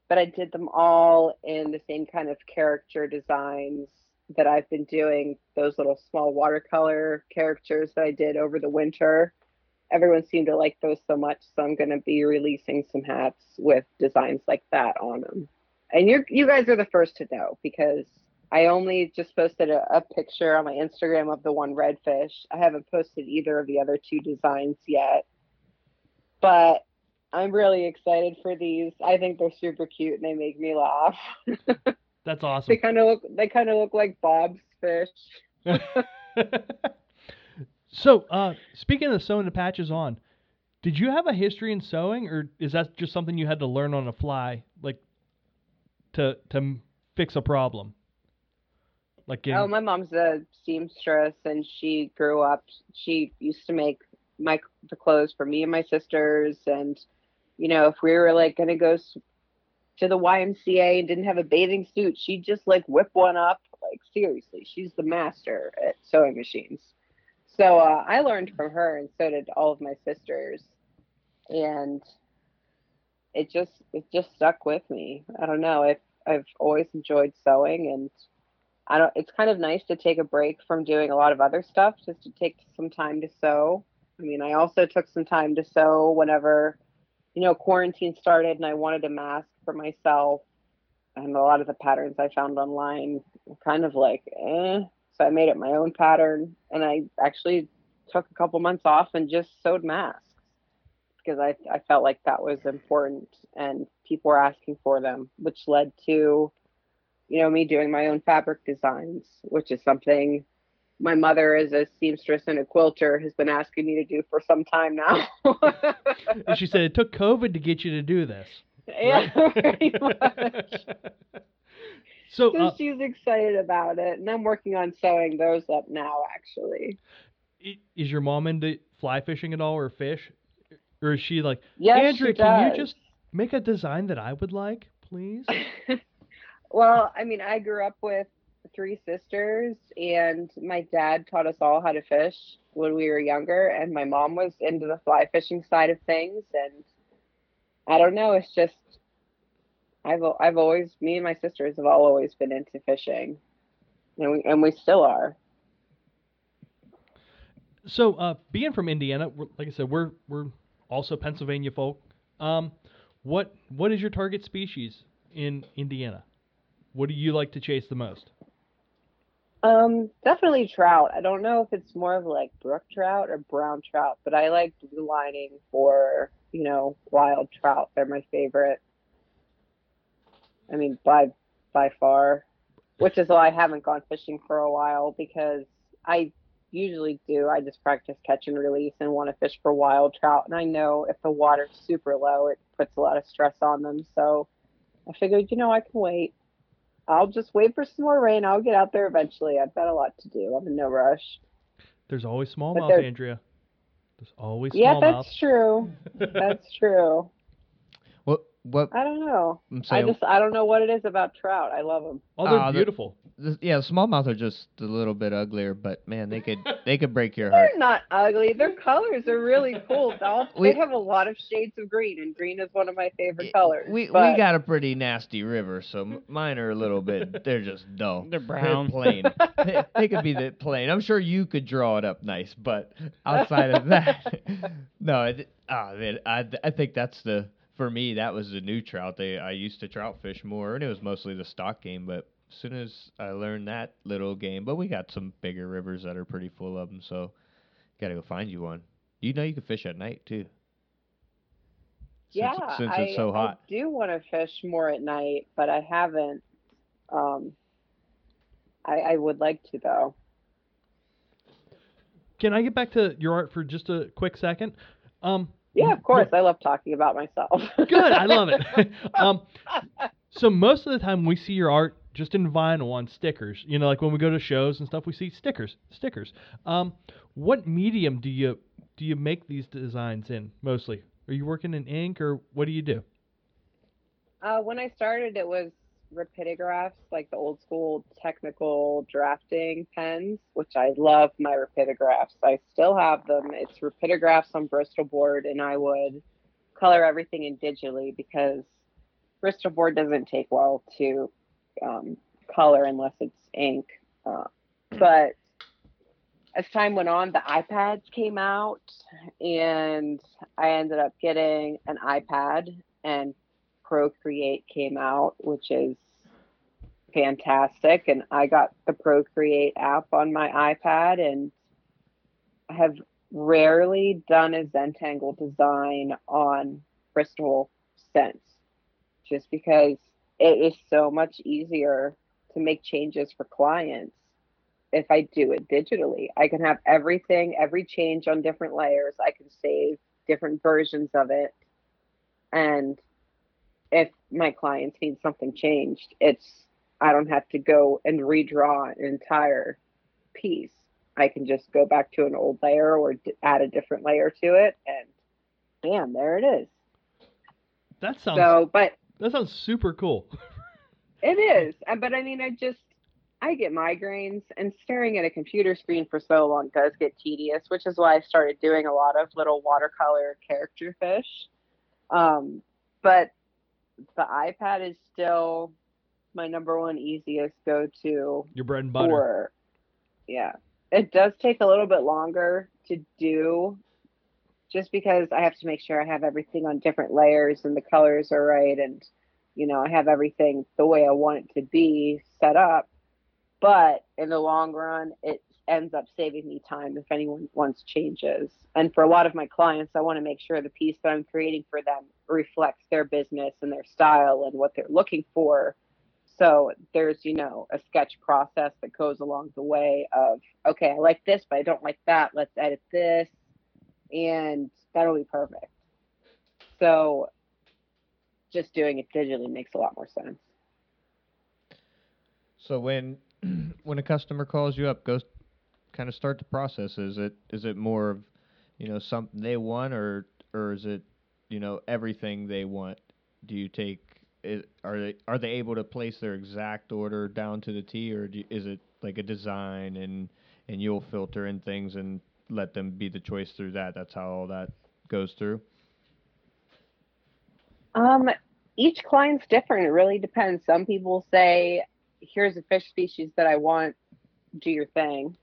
E: But I did them all in the same kind of character designs that I've been doing, those little small watercolor characters that I did over the winter. Everyone seemed to like those so much, so I'm going to be releasing some hats with designs like that on them. And you you guys are the first to know because I only just posted a, a picture on my Instagram of the one redfish. I haven't posted either of the other two designs yet. But I'm really excited for these. I think they're super cute and they make me laugh.
A: That's awesome.
E: They kind of look they kind of look like Bob's fish.
A: so, uh, speaking of sewing the patches on, did you have a history in sewing, or is that just something you had to learn on the fly, like to to fix a problem? Like getting,
E: Oh, my mom's a seamstress and she grew up she used to make my the clothes for me and my sisters and you know, if we were like going to go to the YMCA and didn't have a bathing suit, she'd just like whip one up. Like seriously, she's the master at sewing machines. So uh, I learned from her, and so did all of my sisters, and it just it just stuck with me. I don't know. I've I've always enjoyed sewing, and I don't. It's kind of nice to take a break from doing a lot of other stuff, just to take some time to sew. I mean, I also took some time to sew whenever you know, quarantine started and I wanted a mask for myself. And a lot of the patterns I found online were kind of like, eh. So I made it my own pattern and I actually took a couple months off and just sewed masks because I, I felt like that was important and people were asking for them, which led to, you know, me doing my own fabric designs, which is something my mother as a seamstress and a quilter has been asking me to do for some time now.
A: and she said it took COVID to get you to do this.
E: yeah.
A: So,
E: So
A: uh,
E: she's excited about it, and I'm working on sewing those up now. Actually,
A: is your mom into fly fishing at all, or fish, or is she like,
E: yes,
A: Andrea,
E: she
A: can you just make a design that I would like, please?
E: well, I mean, I grew up with three sisters, and my dad taught us all how to fish when we were younger, and my mom was into the fly fishing side of things, and I don't know, it's just I've I've always me and my sisters have all always been into fishing, and we and we still are.
A: So, uh, being from Indiana, like I said, we're we're also Pennsylvania folk. Um, what what is your target species in Indiana? What do you like to chase the most?
E: Um, definitely trout. I don't know if it's more of like brook trout or brown trout, but I like blue lining for, you know, wild trout. They're my favorite. I mean, by by far, which is why I haven't gone fishing for a while because I usually do. I just practice catch and release and want to fish for wild trout. And I know if the water's super low, it puts a lot of stress on them. So I figured, you know, I can wait. I'll just wait for some more rain. I'll get out there eventually. I've got a lot to do. I'm in no rush.
A: There's always smallmouth, Andrea. There's always
E: Yeah,
A: smallmouth.
E: Yeah, that's true. That's true.
C: What? What?
E: I don't know.
C: I'm
E: I just I don't know what it is about trout. I love them.
A: oh, they're
C: Ah, the-
A: beautiful.
C: yeah, smallmouth are just a little bit uglier, but man, they could they could break your heart.
E: They're not ugly. Their colors are really cool. They'll-
C: We-
E: they have a lot of shades of green, and green is one of my favorite colors.
C: We
E: but-
C: we got a pretty nasty river, so mine are a little bit. They're just dull.
B: They're brown.
C: plain. they, they could be the plain. I'm sure you could draw it up nice, but outside of that, no. It, ah, man, I I think that's the for me that was the new trout. They I used to trout fish more, and it was mostly the stock game. But as soon as I learned that little game, but we got some bigger rivers that are pretty full of them, so gotta go find you one. You know you can fish at night too. Since,
E: yeah,
C: since
E: I,
C: it's so hot.
E: I do want to fish more at night, but I haven't. Um, I, I would like to though.
A: can I get back to your art for just a quick second? Um,
E: Yeah, of course. I love talking about myself.
A: good. I love it. um, so most of the time we see your art just in vinyl on stickers. You know, like when we go to shows and stuff, we see stickers, stickers. Um, what medium do you do you make these designs in mostly? Are you working in ink or what do you do?
E: Uh, when I started, it was rapidographs, like the old school technical drafting pens, which I love my rapidographs. I still have them. It's rapidographs on Bristol board, and I would color everything in digitally because Bristol board doesn't take well to um, color unless it's ink. Uh, but as time went on, the iPads came out, and I ended up getting an iPad and Procreate came out, which is fantastic. And I got the Procreate app on my iPad and have rarely done a Zentangle design on Bristol since, just because it is so much easier to make changes for clients if I do it digitally. I can have everything, every change on different layers. I can save different versions of it. And if my clients need something changed, it's I don't have to go and redraw an entire piece. I can just go back to an old layer or d- add a different layer to it, and bam, there it is.
A: That sounds
E: So, but
A: that sounds super cool.
E: It is. But I mean, I just, I get migraines, and staring at a computer screen for so long does get tedious, which is why I started doing a lot of little watercolor character fish. Um, but the iPad is still my number one easiest go to
A: Your bread and butter.
E: for, yeah. It does take a little bit longer to do just because I have to make sure I have everything on different layers and the colors are right and you know, I have everything the way I want it to be set up. But in the long run, it ends up saving me time if anyone wants changes. And for a lot of my clients, I want to make sure the piece that I'm creating for them reflects their business and their style and what they're looking for. So there's, you know, a sketch process that goes along the way of, okay, I like this, but I don't like that. Let's edit this. And that'll be perfect. So just doing it digitally makes a lot more sense.
C: So when when a customer calls you up, goes kind of start the process. Is it is it more of you know something they want, or or is it you know everything they want? Do you take it, are they are they able to place their exact order down to the T, or do, is it like a design and and you'll filter in things and let them be the choice through that? That's how all that goes through.
E: Um, each client's different. It really depends. Some people say, "Here's a fish species that I want. Do your thing,"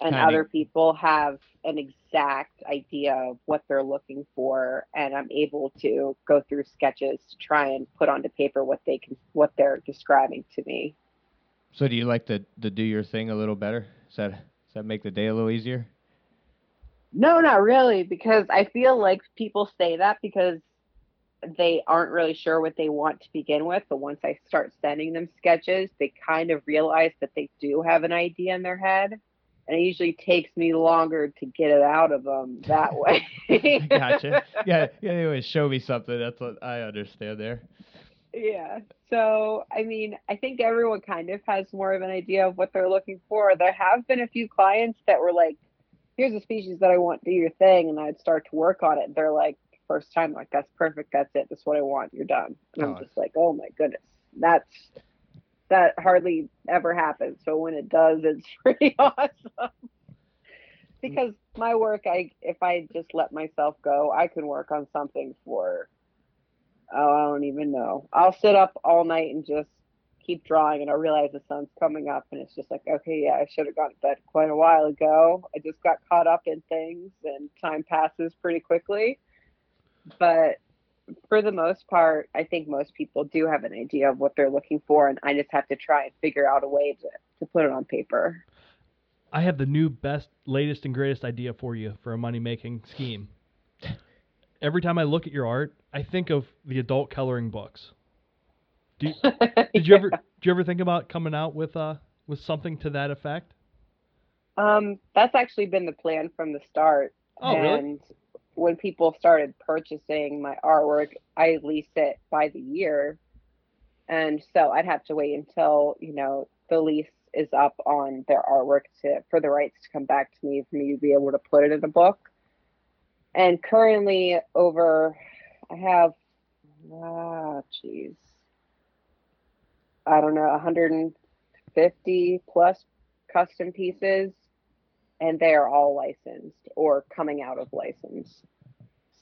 E: and
C: Kinda-
E: other people have an exact idea of what they're looking for, and I'm able to go through sketches to try and put onto paper what they can, what they're describing to me.
C: So do you like to, the do your thing a little better? Does that does that make the day a little easier?
E: No, not really, because I feel like people say that because they aren't really sure what they want to begin with. But once I start sending them sketches, they kind of realize that they do have an idea in their head. And it usually takes me longer to get it out of them that way.
C: gotcha. Yeah, yeah. They always show me something. That's what I understand there.
E: Yeah. So, I mean, I think everyone kind of has more of an idea of what they're looking for. There have been a few clients that were like, here's a species that I want, do your thing. And I'd start to work on it. They're like, first time, like, that's perfect. That's it. That's what I want. You're done. And I'm
C: Oh.
E: just like, oh my goodness. That's, that hardly ever happens. So when it does, it's pretty awesome. because my work, I, if I just let myself go, I can work on something for Oh, I don't even know. I'll sit up all night and just keep drawing, and I realize the sun's coming up, and it's just like, okay, yeah, I should have gone to bed quite a while ago. I just got caught up in things, and time passes pretty quickly. But for the most part, I think most people do have an idea of what they're looking for, and I just have to try and figure out a way to, to put it on paper.
A: I have the new best, latest, and greatest idea for you for a money making scheme. Every time I look at your art, I think of the adult coloring books. Do you, did you ever did you ever think about coming out with uh with something to that effect?
E: Um, that's actually been the plan from the start.
A: Oh, really?
E: When people started purchasing my artwork, I lease it by the year. And so I'd have to wait until, you know, the lease is up on their artwork to for the rights to come back to me for me to be able to put it in a book. And currently over I have ah jeez. I don't know, 150 plus custom pieces and they are all licensed or coming out of license.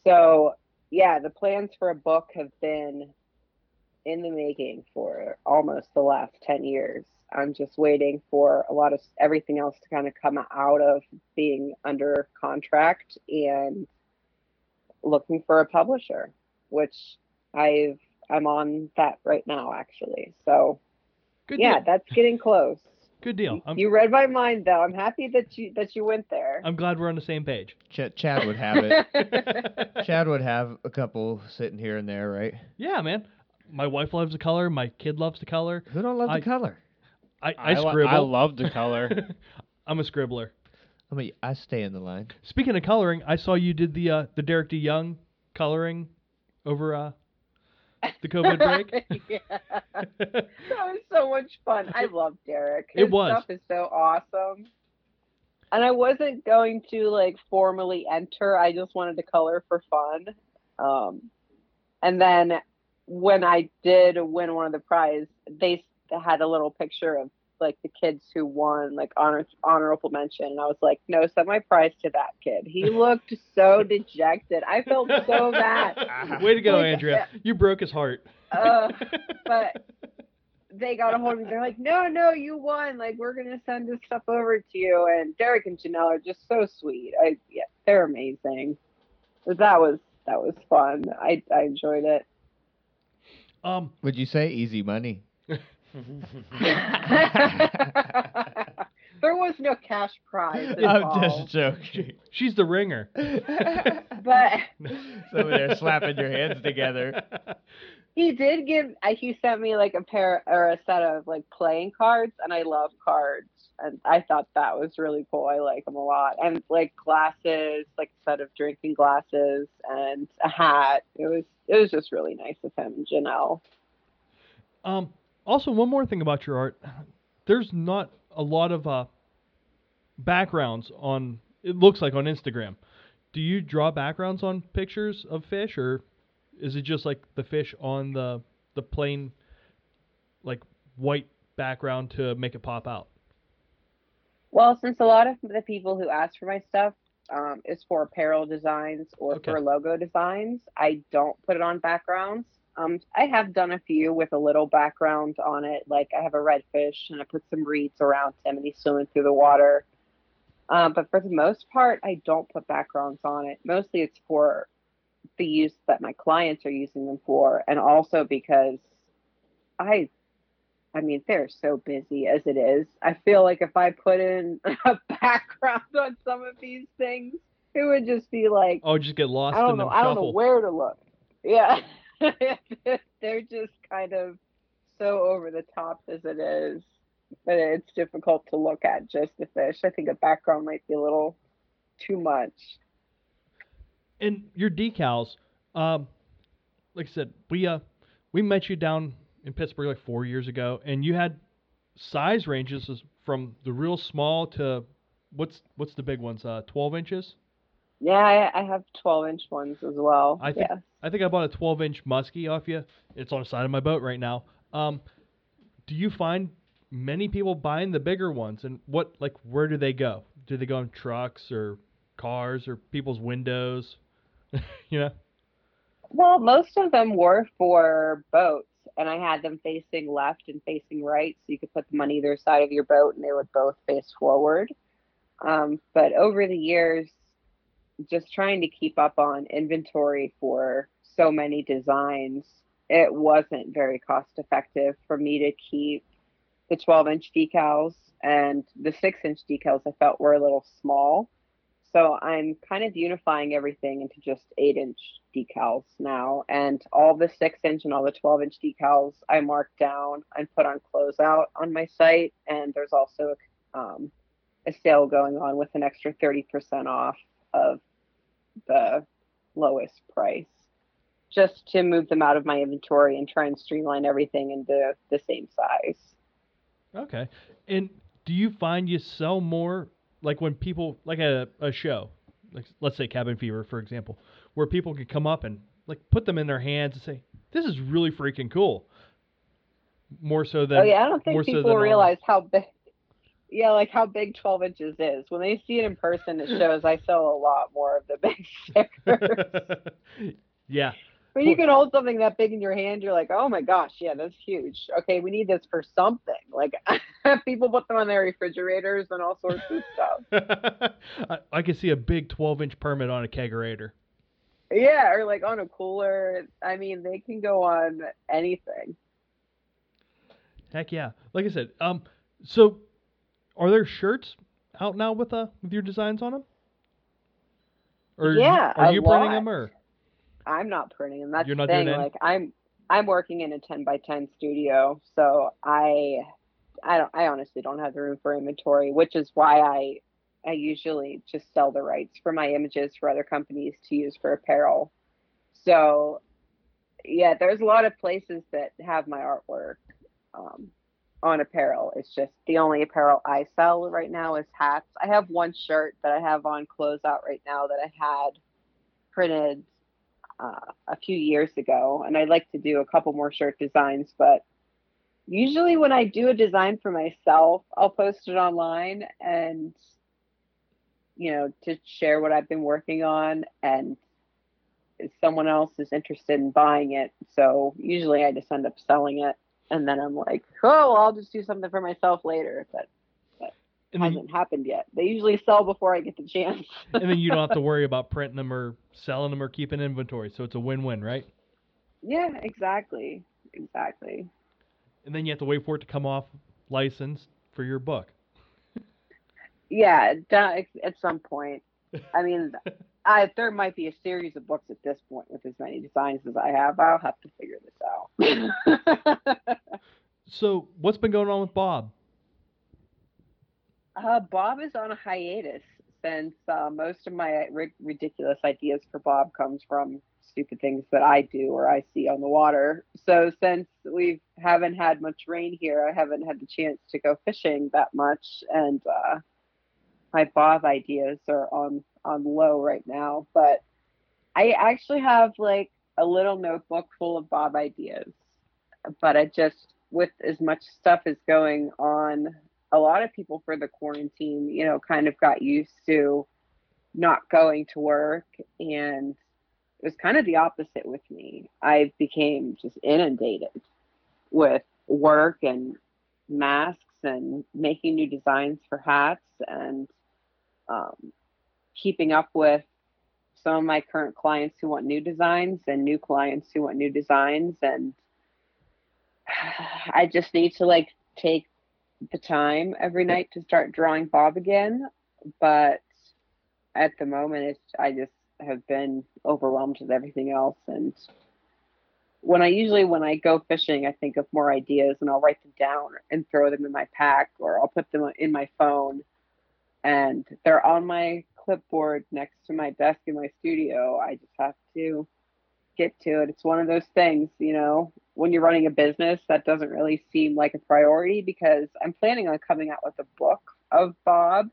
E: So, yeah, the plans for a book have been in the making for almost the last 10 years. I'm just waiting for a lot of everything else to kind of come out of being under contract and looking for a publisher, which I've I'm on that right now actually. So,
A: Good
E: yeah,
A: deal.
E: that's getting close.
A: Good deal. I'm,
E: You read my mind though. I'm happy that you that you went there.
A: I'm glad we're on the same page.
C: Ch- Chad would have it. Chad would have a couple sitting here and there, right?
A: yeah, man. My wife loves the color. My kid loves the color.
C: Who don't love
A: I-
C: the color?
A: I, I,
B: li-
A: scribble.
B: I love the color.
A: I'm a scribbler.
C: I mean, I stay in the line.
A: Speaking of coloring, I saw you did the uh, the Derek DeYoung coloring over uh, the COVID break.
E: yeah. That was so much fun. I love Derek.
A: It
E: His
A: was.
E: stuff is so awesome. And I wasn't going to like formally enter. I just wanted to color for fun. Um, and then when I did win one of the prize, they had a little picture of like the kids who won like honor honorable mention and I was like, no, send my prize to that kid. He looked so dejected. I felt so bad.
A: Way to go,
E: Like,
A: Andrea. You broke his heart.
E: Uh, but they got a hold of me. They're like, no, no, you won. Like, we're gonna send this stuff over to you. And Derek and Janelle are just so sweet. I yeah, they're amazing. But that was that was fun. I I enjoyed it.
A: um,
C: Would you say easy money?
E: there was no cash prize
C: I'm just joking.
A: she's the ringer.
E: but
C: Some of there slapping your hands together.
E: he did give. uh, He sent me like a pair or a set of like playing cards, and I love cards, and I thought that was really cool. I like them a lot, and like glasses, like a set of drinking glasses, and a hat. It was it was just really nice of him, Janelle.
A: Um, also, one more thing about your art. There's not a lot of uh, backgrounds on. It looks like on Instagram. Do you draw backgrounds on pictures of fish, or is it just like the fish on the the plain, like white background to make it pop out?
E: Well, since a lot of the people who ask for my stuff um, is for apparel designs or
A: Okay.
E: for logo designs, I don't put it on backgrounds. Um, I have done a few with a little background on it, like I have a redfish and I put some reeds around him and he's swimming through the water. Um, but for the most part, I don't put backgrounds on it. Mostly it's for the use that my clients are using them for, and also because I I mean, they're so busy as it is. I feel like if I put in a background on some of these things, it would just be like
A: Oh, just get lost
E: I don't
A: in
E: know.
A: the
E: I don't know where to look. Yeah, they're just kind of so over the top as it is that it's difficult to look at just the fish. I think a background might be a little too much.
A: and your decals, um, like I said, we uh we met you down in Pittsburgh like four years ago, and you had size ranges from the real small to what's what's the big ones? Uh, twelve inches.
E: Yeah, I, I have 12 inch ones as well.
A: I think
E: yes.
A: I think I bought a twelve inch muskie off you. It's on the side of my boat right now. Um, do you find many people buying the bigger ones, and what like where do they go? Do they go in trucks or cars or people's windows? you know.
E: Well, most of them were for boats, and I had them facing left and facing right, so you could put them on either side of your boat, and they would both face forward. Um, but over the years, just trying to keep up on inventory for so many designs, it wasn't very cost effective for me to keep the 12 inch decals and the 6 inch decals I felt were a little small. So I'm kind of unifying everything into just 8 inch decals now. And all the 6 inch and all the 12 inch decals I mark down and put on closeout on my site. And there's also um, a sale going on with an extra 30% off of the lowest price just to move them out of my inventory and try and streamline everything into the same size.
A: Okay. And do you find you sell more like when people like a, a show, like let's say Cabin Fever, for example, where people could come up and like put them in their hands and say, This is really freaking cool. More so than
E: oh yeah, I don't
A: more
E: think
A: so
E: people
A: than
E: realize how big. Yeah, like how big 12 inches is. When they see it in person, it shows I sell a lot more of the big stickers.
A: yeah.
E: when you can hold something that big in your hand, you're like, oh my gosh, yeah, that's huge. Okay, we need this for something. Like people put them on their refrigerators and all sorts of stuff.
A: I, I can see a big 12 inch permit on a kegerator.
E: Yeah, or like on a cooler. I mean, they can go on anything.
A: Heck yeah. Like I said, um, so are there shirts out now with uh with your designs on them? Or
E: Yeah,
A: are you printing them or?
E: I'm not printing them. That's
A: You're
E: the
A: not doing
E: thing. Like I'm I'm working in a 10 by 10 studio, so I I don't I honestly don't have the room for inventory, which is why I I usually just sell the rights for my images for other companies to use for apparel. So yeah, there's a lot of places that have my artwork um, on apparel. It's just the only apparel I sell right now is hats. I have one shirt that I have on closeout right now that I had printed uh, a few years ago, and I'd like to do a couple more shirt designs. But usually, when I do a design for myself, I'll post it online and you know to share what I've been working on, and if someone else is interested in buying it. So usually, I just end up selling it, and then I'm like, oh, I'll just do something for myself later. But
A: And then,
E: hasn't happened yet. They usually sell before I get the chance.
A: and then you don't have to worry about printing them or selling them or keeping inventory. So it's a win-win, right?
E: yeah, exactly, exactly.
A: And then you have to wait for it to come off license for your book.
E: Yeah, at some point. I mean, I there might be a series of books at this point with as many designs as I have. I'll have to figure this out.
A: So what's been going on with Bob?
E: uh, Bob is on a hiatus since uh, most of my ri- ridiculous ideas for Bob comes from stupid things that I do or I see on the water. So since we haven't had much rain here, I haven't had the chance to go fishing that much, and uh, my Bob ideas are on on low right now. But I actually have like a little notebook full of Bob ideas, but I just with as much stuff as going on a lot of people for the quarantine, you know, kind of got used to not going to work and it was kind of the opposite with me. I became just inundated with work and masks and making new designs for hats and um, keeping up with some of my current clients who want new designs and new clients who want new designs. And I just need to like take the time every night to start drawing Bob again, but at the moment, it's I just have been overwhelmed with everything else. And when I usually when I go fishing, I think of more ideas and I'll write them down and throw them in my pack, or I'll put them in my phone, and they're on my clipboard next to my desk in my studio. I just have to get to it. It's one of those things, you know, when you're running a business, that doesn't really seem like a priority because I'm planning on coming out with a book of Bob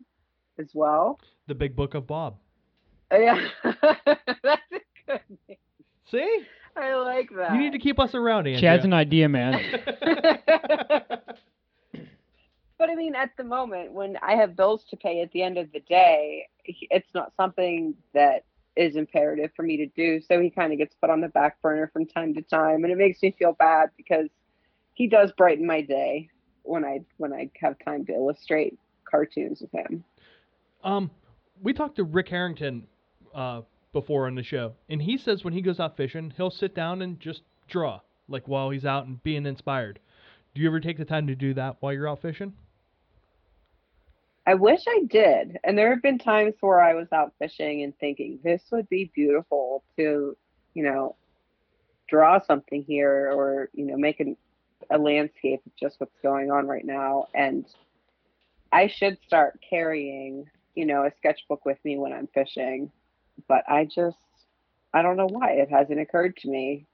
E: as well.
A: The Big Book of Bob.
E: Uh, Yeah, that's a good name.
A: See?
E: I like that.
A: You need to keep us around, Andrea.
B: Chad's an idea man.
E: but I mean, at the moment, when I have bills to pay at the end of the day, it's not something that is imperative for me to do. So he kind of gets put on the back burner from time to time, and it makes me feel bad because he does brighten my day when I when I have time to illustrate cartoons with him.
A: Um, we talked to Rick Harrington uh, before on the show, and he says when he goes out fishing, he'll sit down and just draw, like while he's out and being inspired. Do you ever take the time to do that while you're out fishing?
E: I wish I did. And there have been times where I was out fishing and thinking this would be beautiful to, you know, draw something here or, you know, make an, a landscape of just what's going on right now. And I should start carrying, you know, a sketchbook with me when I'm fishing, but I just I don't know why it hasn't occurred to me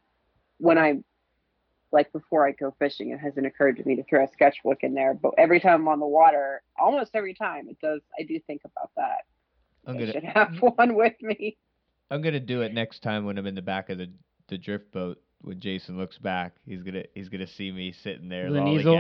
E: when I like before I go fishing. It hasn't occurred to me to throw a sketchbook in there, but every time I'm on the water, almost every time it does. I do think about that.
C: I'm gonna
E: should have one with me.
C: I'm gonna do it next time when I'm in the back of the the drift boat. When Jason looks back, he's gonna he's gonna see me sitting there
B: With an easel?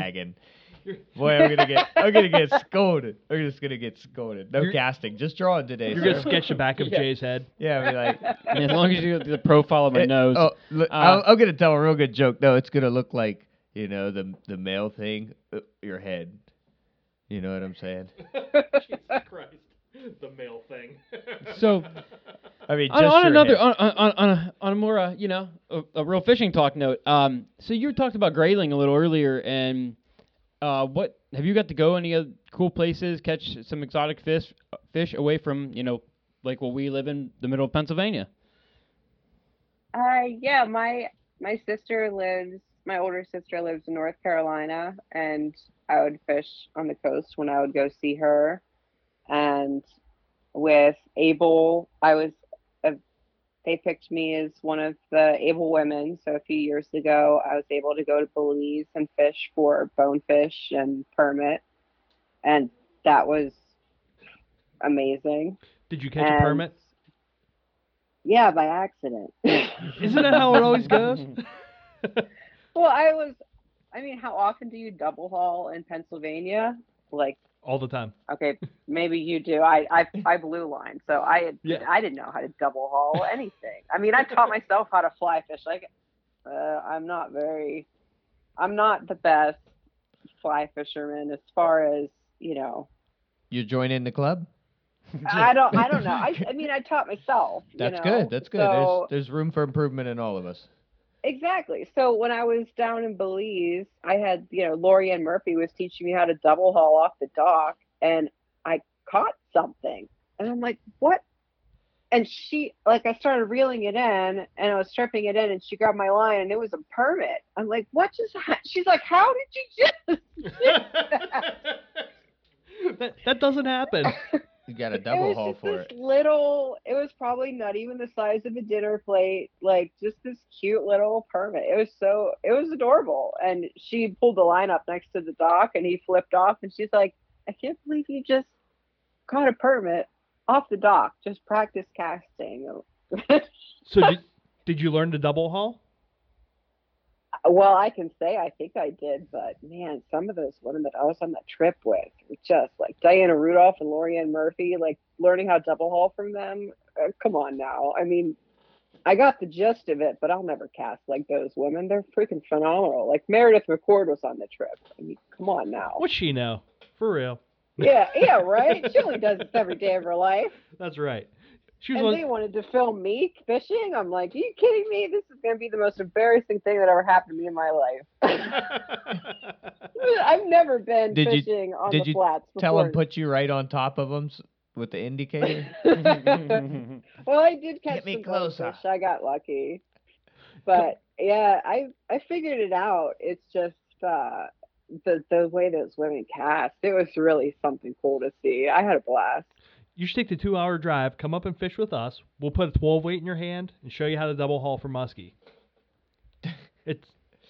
C: Lollygagging. Boy, I'm gonna get I'm gonna get scolded. I'm just gonna get scolded. No
A: You're-
C: casting, just drawing today.
A: You're gonna
C: sir.
A: sketch the back of
C: Yeah.
A: Jay's head.
C: Yeah, I mean like.
B: And as long as you do the profile of my
C: it-
B: nose.
C: Oh, look,
B: Uh,
C: I'm, I'm gonna tell a real good joke. No, it's gonna look like you know the the male thing, uh, your head. You know what I'm saying?
A: Jesus Christ, the male thing.
B: So
C: I mean,
B: on,
C: just
B: on
C: your
B: another
C: head.
B: on, on, on, on a, on a more uh, you know a, a real fishing talk note. Um, so you talked about grayling a little earlier, and uh, what have you got to go any other cool places, catch some exotic fish fish away from you know like where we live in the middle of Pennsylvania?
E: Uh, yeah, my my sister lives. My older sister lives in North Carolina, and I would fish on the coast when I would go see her. And with Abel, I was. They picked me as one of the Abel women. So a few years ago, I was able to go to Belize and fish for bonefish and permit, and that was amazing.
A: Did you catch a permit?
E: Yeah, by accident.
A: Isn't that how it always goes?
E: Well, I was. I mean, how often do you double haul in Pennsylvania? Like,
A: All the time.
E: okay, maybe you do. I I, I blue line, so I had,
A: Yeah.
E: I didn't know how to double haul anything. I mean, I taught myself how to fly fish. Like, uh, I'm not very. I'm not the best fly fisherman as far as you know.
C: You joining the club?
E: I don't. I don't know. I, I mean, I taught myself. you
C: That's
E: know?
C: good. That's good.
E: So,
C: there's there's room for improvement in all of us.
E: Exactly. So when I was down in Belize, I had, you know, Lori Ann Murphy was teaching me how to double haul off the dock and I caught something. And I'm like, what? And she, like, I started reeling it in and I was stripping it in and she grabbed my line and it was a permit. I'm like, what just happened? She's like, how did you just?
A: that, that doesn't happen.
C: You got a
E: it
C: double
E: was
C: haul
E: just
C: for
E: this
C: it.
E: little, it was probably not even the size of a dinner plate, like just this cute little permit. It was so, it was adorable. And she pulled the line up next to the dock and he flipped off and she's like, I can't believe you just caught a permit off the dock, just practice casting.
A: So did, did you learn to double haul?
E: Well, I can say I think I did, but man, some of those women that I was on that trip with were just like Diana Rudolph and Lorianne Murphy, like learning how to double haul from them. Uh, come on now. I mean, I got the gist of it, but I'll never cast like those women. They're freaking phenomenal. Like Meredith McCord was on the trip. I mean, come on now.
A: What's she know? For real.
E: Yeah, yeah, right. She only does this every day of her life.
A: That's right. She was
E: And
A: one.
E: they wanted to film me fishing. I'm like, are you kidding me? This is going to be the most embarrassing thing that ever happened to me in my life. I've never been
C: Did you-
E: fishing on
C: did
E: the
C: you
E: flats before.
C: Tell them put you right on top of them with the indicator.
E: well, I did catch
C: Get me
E: some
C: closer.
E: bonefish. I got lucky. But yeah, I I figured it out. It's just uh, the the way those women cast. It was really something cool to see. I had a blast.
A: You should take the two hour drive, come up and fish with us. We'll put a 12 weight in your hand and show you how to double haul for muskie. It's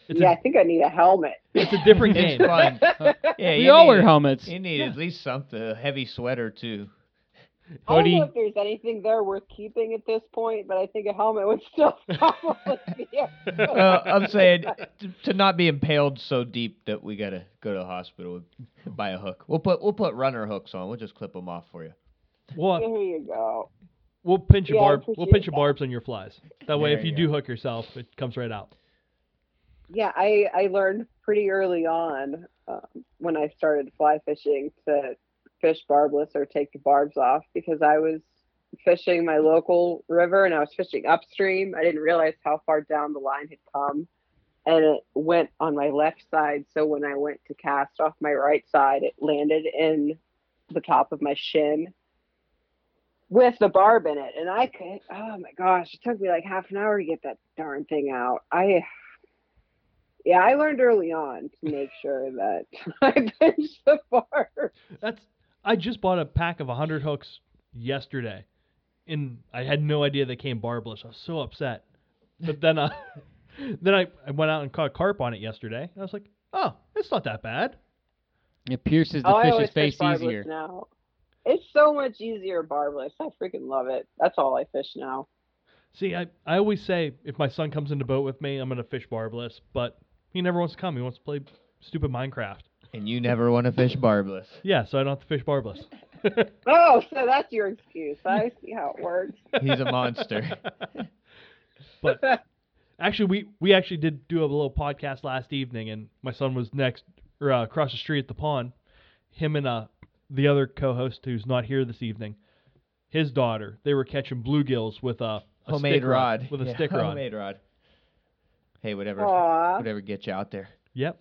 A: it's
E: yeah,
A: a
E: I think I need a helmet.
A: it's a different game.
C: it's fun. Yeah,
B: we
C: you
B: all
C: need,
B: wear helmets.
C: You need at least something, a heavy sweater too.
E: I don't know if there's anything there worth keeping at this point, but I think a helmet would still probably be. a-
C: Well, I'm saying to, to not be impaled so deep that we gotta go to the hospital and buy a hook. We'll put we'll put runner hooks on. We'll just clip them off for you.
A: We'll
E: you go.
A: we'll pinch your
E: Yeah, I
A: barb. We'll pinch your
E: that.
A: barbs on your flies. That way,
C: There
A: if you
C: you
A: do hook yourself, it comes right out.
E: Yeah, I I learned pretty early on um, when I started fly fishing to fish barbless or take the barbs off because I was fishing my local river and I was fishing upstream. I didn't realize how far down the line had come, and it went on my left side. So when I went to cast off my right side, it landed in the top of my shin with the barb in it, and I could. Oh my gosh! It took me like half an hour to get that darn thing out. I Yeah, I learned early on to make sure that I pinch the bar.
A: That's I just bought a pack of 100 hooks yesterday, and I had no idea they came barbless. I was so upset. But then, I, then I, I went out and caught carp on it yesterday. And I was like, oh, it's not that bad.
B: It pierces the
E: oh,
B: fish's face
E: fish
B: easier.
E: now. It's so much easier barbless. I freaking love it. That's all I fish now.
A: See, I, I always say if my son comes in the boat with me, I'm gonna fish barbless, but he never wants to come. He wants to play stupid Minecraft.
C: And you never want to fish barbless.
A: Yeah, so I don't have to fish barbless.
E: Oh, so that's your excuse. I see how it works.
C: He's a monster.
A: but actually, we we actually did do a little podcast last evening, and my son was next or uh, across the street at the pond. Him and uh the other co-host who's not here this evening, his daughter, they were catching bluegills with a, a
C: homemade
A: stick
C: rod.
A: with a
C: Yeah,
A: stick rod.
C: Homemade rod. Hey, whatever,
E: Aw.
C: whatever gets you out there.
A: Yep.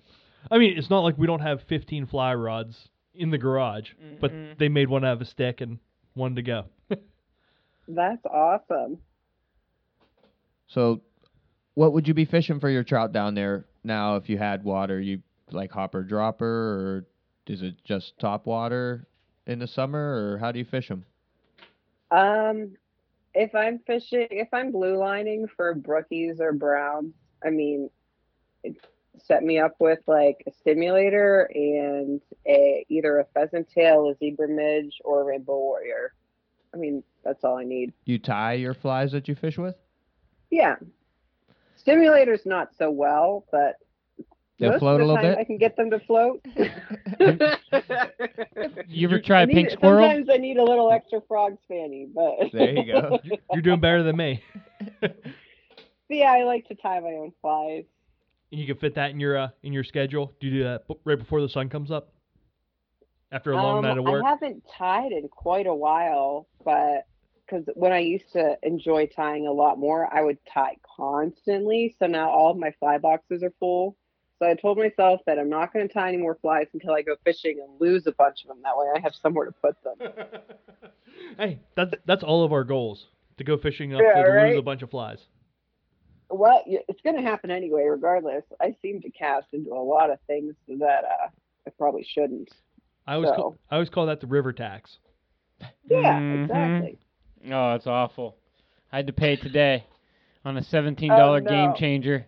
A: I mean, it's not like we don't have 15 fly rods in the garage, but
B: Mm-mm.
A: they made one out of a stick and one to go.
E: That's awesome.
C: So, what would you be fishing for your trout down there now if you had water? You like hopper dropper, or is it just top water in the summer, or how do you fish them?
E: Um, if I'm fishing, if I'm blue lining for brookies or browns, I mean, it, set me up with like a stimulator and a either a pheasant tail, a zebra midge, or a rainbow warrior. I mean, that's all I need.
C: You tie your flies that you fish with?
E: Yeah, stimulator's not so well, but
C: They'll
E: most
C: float a
E: of the
C: little
E: time
C: bit?
E: I can get them to float.
B: You ever try
E: I
B: a
E: need-
B: pink squirrel?
E: Sometimes I need a little extra Frog's Fanny, but
C: There you go.
A: You're doing better than me.
E: yeah, I like to tie my own flies.
A: And you can fit that in your uh, in your schedule. Do you do that right before the sun comes up? After a long
E: Um,
A: night of work.
E: I haven't tied in quite a while, but because when I used to enjoy tying a lot more, I would tie constantly. So now all of my fly boxes are full. So I told myself that I'm not going to tie any more flies until I go fishing and lose a bunch of them. That way I have somewhere to put them.
A: hey, that's that's all of our goals to go fishing up
E: Yeah,
A: to lose a bunch of flies.
E: Well, it's going to happen anyway, regardless. I seem to cast into a lot of things that uh, I probably shouldn't.
A: I always
E: So-
A: call, I always call that the river tax.
E: Yeah,
B: Mhm.
E: exactly.
B: Oh, it's awful. I had to pay today on a seventeen dollar
E: Oh, no.
B: game changer.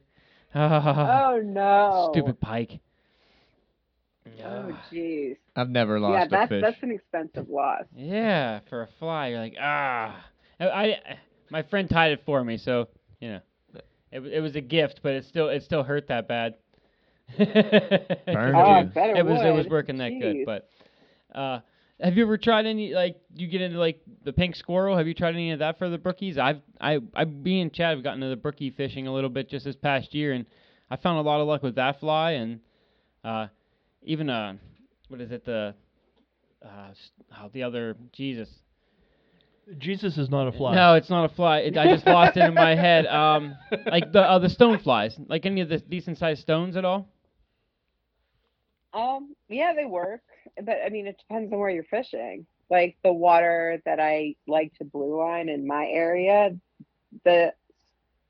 E: Oh no!
B: Stupid pike.
E: Oh jeez.
C: I've never
E: Yeah,
C: lost a
E: that's
C: fish.
E: that's an expensive loss.
B: Yeah, for a fly, you're like ah. I, I my friend tied it for me, so you know, it it was a gift, but it still it still hurt that bad.
C: Burned
E: Oh, I bet it,
B: it was it was working that good, but uh, have you ever tried any like you get into like the pink squirrel? Have you tried any of that for the brookies? I've I I me and Chad have gotten into the brookie fishing a little bit just this past year, and I found a lot of luck with that fly, and uh, even uh, what is it the uh, oh, the other Jesus.
A: Jesus is not a fly.
B: No, it's not a fly. It, I just lost it in my head. Um, like the uh, the stone flies, like any of the decent sized stones at all.
E: Um, yeah, they work, but I mean, it depends on where you're fishing. Like the water that I like to blue line in my area, the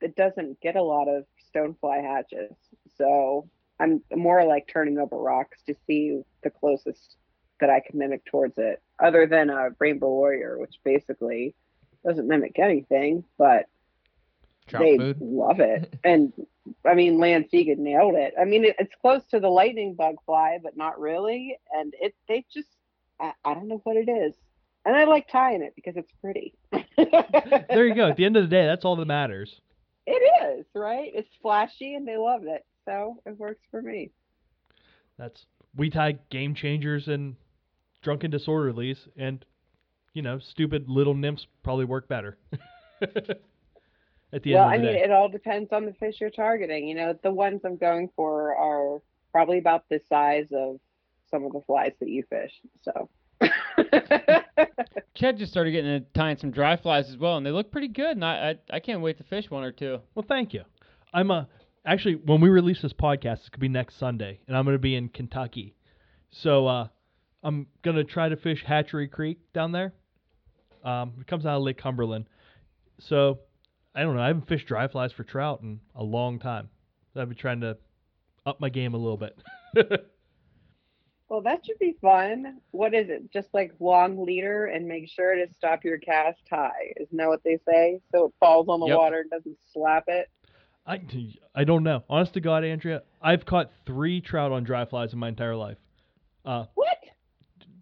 E: it doesn't get a lot of stonefly hatches, so I'm more like turning over rocks to see the closest that I can mimic towards it, other than a rainbow warrior, which basically doesn't mimic anything, but
C: Trout
E: they
C: food.
E: love it. And I mean, Lance Egan nailed it. I mean, it, it's close to the lightning bug fly, but not really. And it, they just, I, I don't know what it is. And I like tying it because it's pretty.
A: There you go. At the end of the day, that's all that matters.
E: It is, right? It's flashy and they love it. So it works for me.
A: That's we tie game changers and drunken disorderlies, and you know, stupid little nymphs probably work better. At the
E: well,
A: end
E: I
A: of the
E: mean,
A: day,
E: it all depends on the fish you're targeting. You know, the ones I'm going for are probably about the size of some of the flies that you fish. So.
B: Chad just started getting into tying some dry flies as well, and they look pretty good. And I, I, I can't wait to fish one or two.
A: well, thank you. I'm uh, actually when we release this podcast, it could be next Sunday, and I'm going to be in Kentucky, so uh, I'm going to try to fish Hatchery Creek down there. Um, it comes out of Lake Cumberland, so I don't know. I haven't fished dry flies for trout in a long time. So I've been trying to up my game a little bit.
E: Well, that should be fun. What is it? Just like long leader and make sure to stop your cast high. Isn't that what they say? So it falls on the
B: Yep.
E: water and doesn't slap it.
A: I, I don't know. Honest to God, Andrea, I've caught three trout on dry flies in my entire life. Uh,
E: What?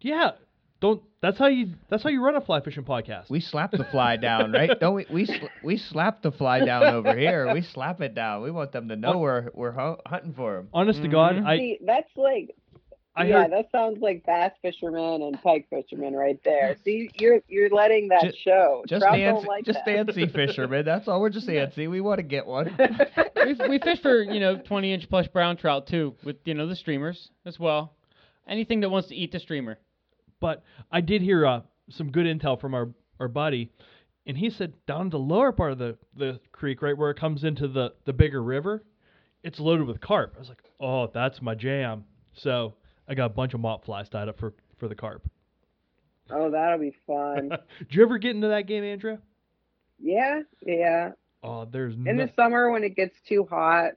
A: yeah, don't. That's how you. That's how you run a fly fishing podcast.
C: We slap the fly down, right? Don't we? We sl- we slap the fly down over here. We slap it down. We want them to know we're we're hu- hunting for them.
A: Honest to God,
B: Mhm.
A: I
E: See, that's like
A: I
E: yeah,
A: heard
E: that sounds like bass fishermen and pike fishermen right there. See, you're you're letting that
C: Ju-
E: show.
C: Just
E: Trout
C: fancy,
E: like
C: just
E: that.
C: fancy fishermen. That's all. We're just fancy. We want to get one.
B: we we fish for you know 20 inch plus brown trout too with you know the streamers as well. Anything that wants to eat the streamer.
A: But I did hear uh, some good intel from our our buddy, and he said down the lower part of the the creek, right where it comes into the the bigger river, it's loaded with carp. I was like, oh, that's my jam. So I got a bunch of mop flies tied up for for the carp.
E: oh, that'll be fun.
A: Did you ever get into that game, Andrea?
E: yeah, yeah.
A: Oh, there's
E: In
A: no,
E: the summer when it gets too hot,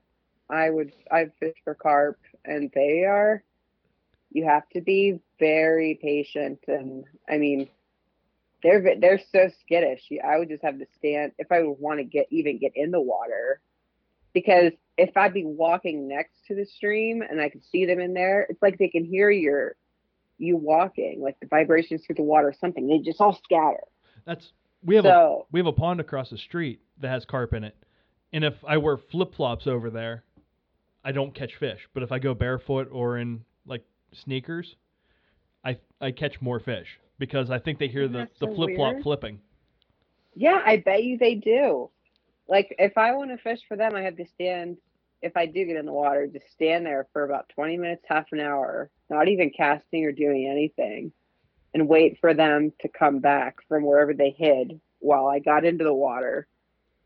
E: I would I fish for carp, and they are. You have to be very patient, and I mean, they're they're so skittish. I would just have to stand if I would want to get even get in the water, because if I'd be walking next to the stream and I could see them in there, it's like they can hear your you walking, like the vibrations through the water, or something. They just all scatter.
A: that's we have a we have a pond across the street that has carp in it, and if I wear flip flops over there, I don't catch fish. But if I go barefoot or in like sneakers, I I catch more fish because I think they hear the
E: That's
A: the
E: so
A: flip flop flipping.
E: Yeah, I bet you they do. Like if I want to fish for them, I have to stand. If I do get in the water, just stand there for about 20 minutes, half an hour, not even casting or doing anything, and wait for them to come back from wherever they hid while I got into the water.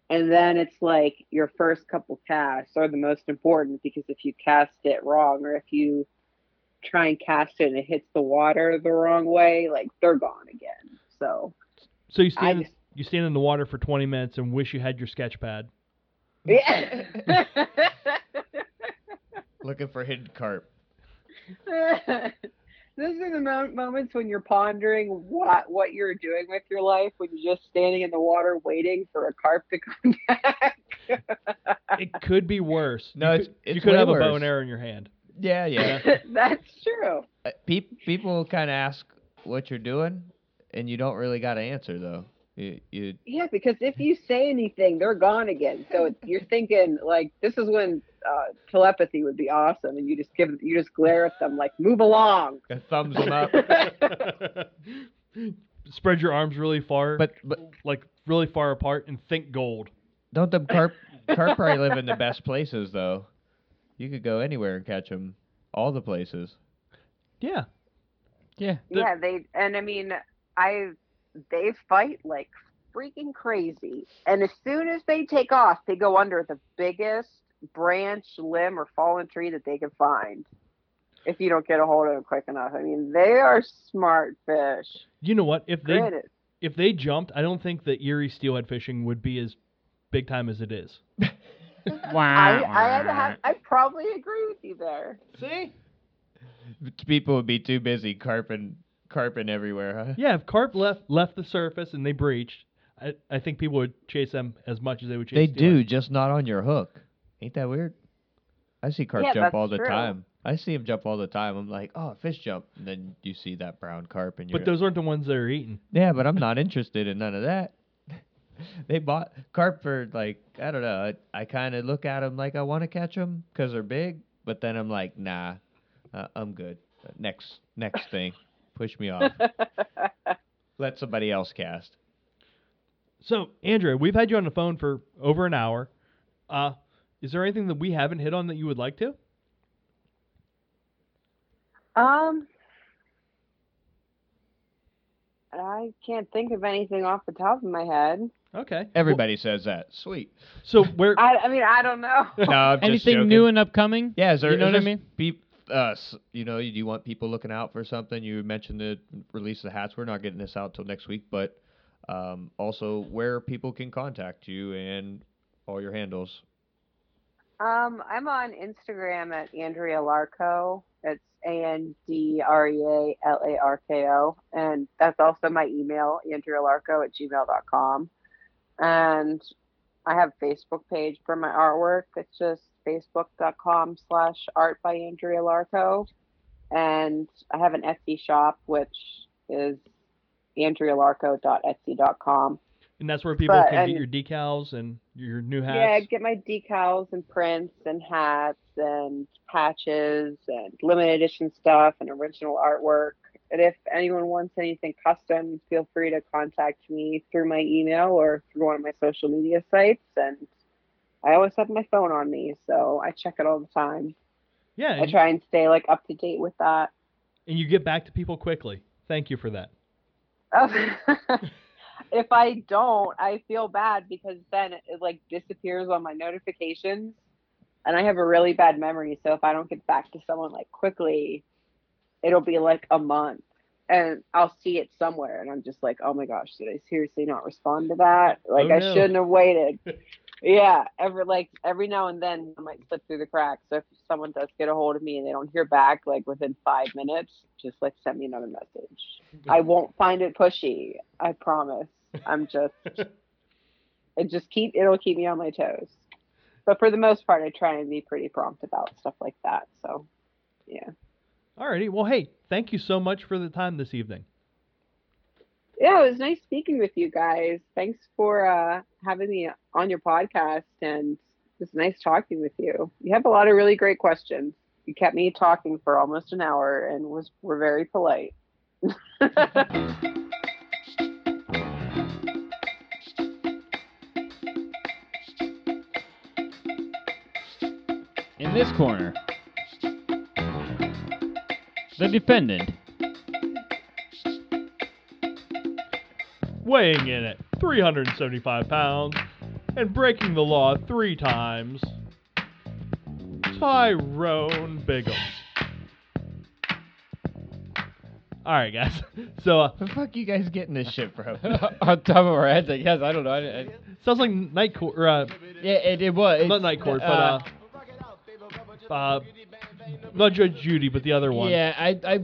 E: And then it's like your first couple casts are the most important because if you cast it wrong or if you try and cast it and it hits the water the wrong way, like they're gone again. So
A: So you stand
E: just
A: you stand in the water for 20 minutes and wish you had your sketch pad.
E: Yeah.
C: Looking for hidden carp.
E: Those are the mo- moments when you're pondering what what you're doing with your life when you're just standing in the water waiting for a carp to come back.
A: It could be worse.
C: No,
A: you
C: it's-
A: could, you could
C: way
A: have a bow and arrow in your hand.
C: Yeah, yeah.
E: That's true.
C: Uh, peop- people kind of ask what you're doing, and you don't really got to answer though. You, you
E: Yeah, because if you say anything, they're gone again. So you're thinking like this is when uh, telepathy would be awesome, and you just give you just glare at them like move along.
C: a thumbs them up.
A: Spread your arms really far,
C: But but
A: like really far apart, and think gold.
C: don't the carp carp probably live in the best places though? You could go anywhere and catch them, all the places.
A: Yeah.
B: Yeah.
A: The-
E: yeah, they and I mean, I they fight like freaking crazy, and as soon as they take off, they go under the biggest branch, limb, or fallen tree that they can find. If you don't get a hold of them quick enough, I mean, they are smart fish.
A: You know what? If they
E: Granted,
A: if they jumped, I don't think that Erie steelhead fishing would be as big time as it is.
B: Wow.
E: I I have, I probably agree with you there.
A: See?
C: People would be too busy carping carping everywhere, huh?
A: Yeah, if carp left left the surface and they breached, I, I think people would chase them as much as they would chase.
C: They do,
A: steelhead.
C: just not on your hook. Ain't that weird? I see carp
E: Yeah,
C: jump all the
E: true.
C: time. I see them jump all the time. I'm like, oh, fish jump, and then you see that brown carp, and you're
A: But those aren't the ones that are eating.
C: yeah, but I'm not interested in none of that. they bought carp for like I don't know. I, I kind of look at them like I want to catch them because they're big, but then I'm like, nah, uh, I'm good. Uh, next next thing, push me off. Let somebody else cast.
A: So, Andrea, we've had you on the phone for over an hour. Uh, is there anything that we haven't hit on that you would like to?
E: Um, I can't think of anything off the top of my head.
A: Okay.
C: Everybody says that. Sweet.
A: So where
E: I, I mean, I don't know.
C: No, I'm just
B: Anything
C: joking.
B: new and upcoming?
C: Yeah, is there,
B: You know
C: is
B: what I
C: there
B: mean?
C: Be, uh, s- you know, do you want people looking out for something? You mentioned the release of the hats. We're not getting this out till next week, but um, also where people can contact you and all your handles.
E: Um, I'm on Instagram at Andrea Larko. It's A N D R E A L A R K O. And that's also my email, Andrea Larko at gmail.com. And I have a Facebook page for my artwork. It's just facebook.com slash art by Andrea Larko. And I have an Etsy shop, which is andrealarko.etsy.com.
A: And that's where people
E: But-
A: can
E: and-
A: get your decals and your new hats.
E: Yeah, get my decals and prints and hats and patches and limited edition stuff and original artwork. And if anyone wants anything custom, feel free to contact me through my email or through one of my social media sites. And I always have my phone on me, so I check it all the time.
A: yeah,
E: I try and stay like up to date with that.
A: and you get back to people quickly. Thank you for that.
E: Oh, if I don't, I feel bad because then it, it like disappears on my notifications, and I have a really bad memory. So if I don't get back to someone like quickly, it'll be like a month, and I'll see it somewhere, and I'm just like, oh my gosh, did I seriously not respond to that? Oh, like
A: Oh,
E: I
A: no.
E: shouldn't have waited. yeah, every like every now and then I might slip through the cracks. So if someone does get a hold of me and they don't hear back like within five minutes, just like send me another message. I won't find it pushy. I promise. I'm just it just keep it'll keep me on my toes. But for the most part I try and be pretty prompt about stuff like that. So yeah.
A: Alrighty. Well, hey, thank you so much for the time this evening.
E: Yeah, it was nice speaking with you guys. Thanks for uh having me on your podcast and it was nice talking with you. You have a lot of really great questions. You kept me talking for almost an hour and was were very polite.
B: In this corner, the defendant.
A: Weighing in at 375 pounds and breaking the law three times, Tyrone Biggums. Alright, guys. So, uh,
C: the fuck you guys getting this shit from?
B: On top of our heads, I guess. I don't know. I, I,
A: sounds like Night Court, uh,
B: yeah, it, it was.
A: not Night Court, but, uh, uh, not Judge Judy, but the other one.
B: Yeah, I, I,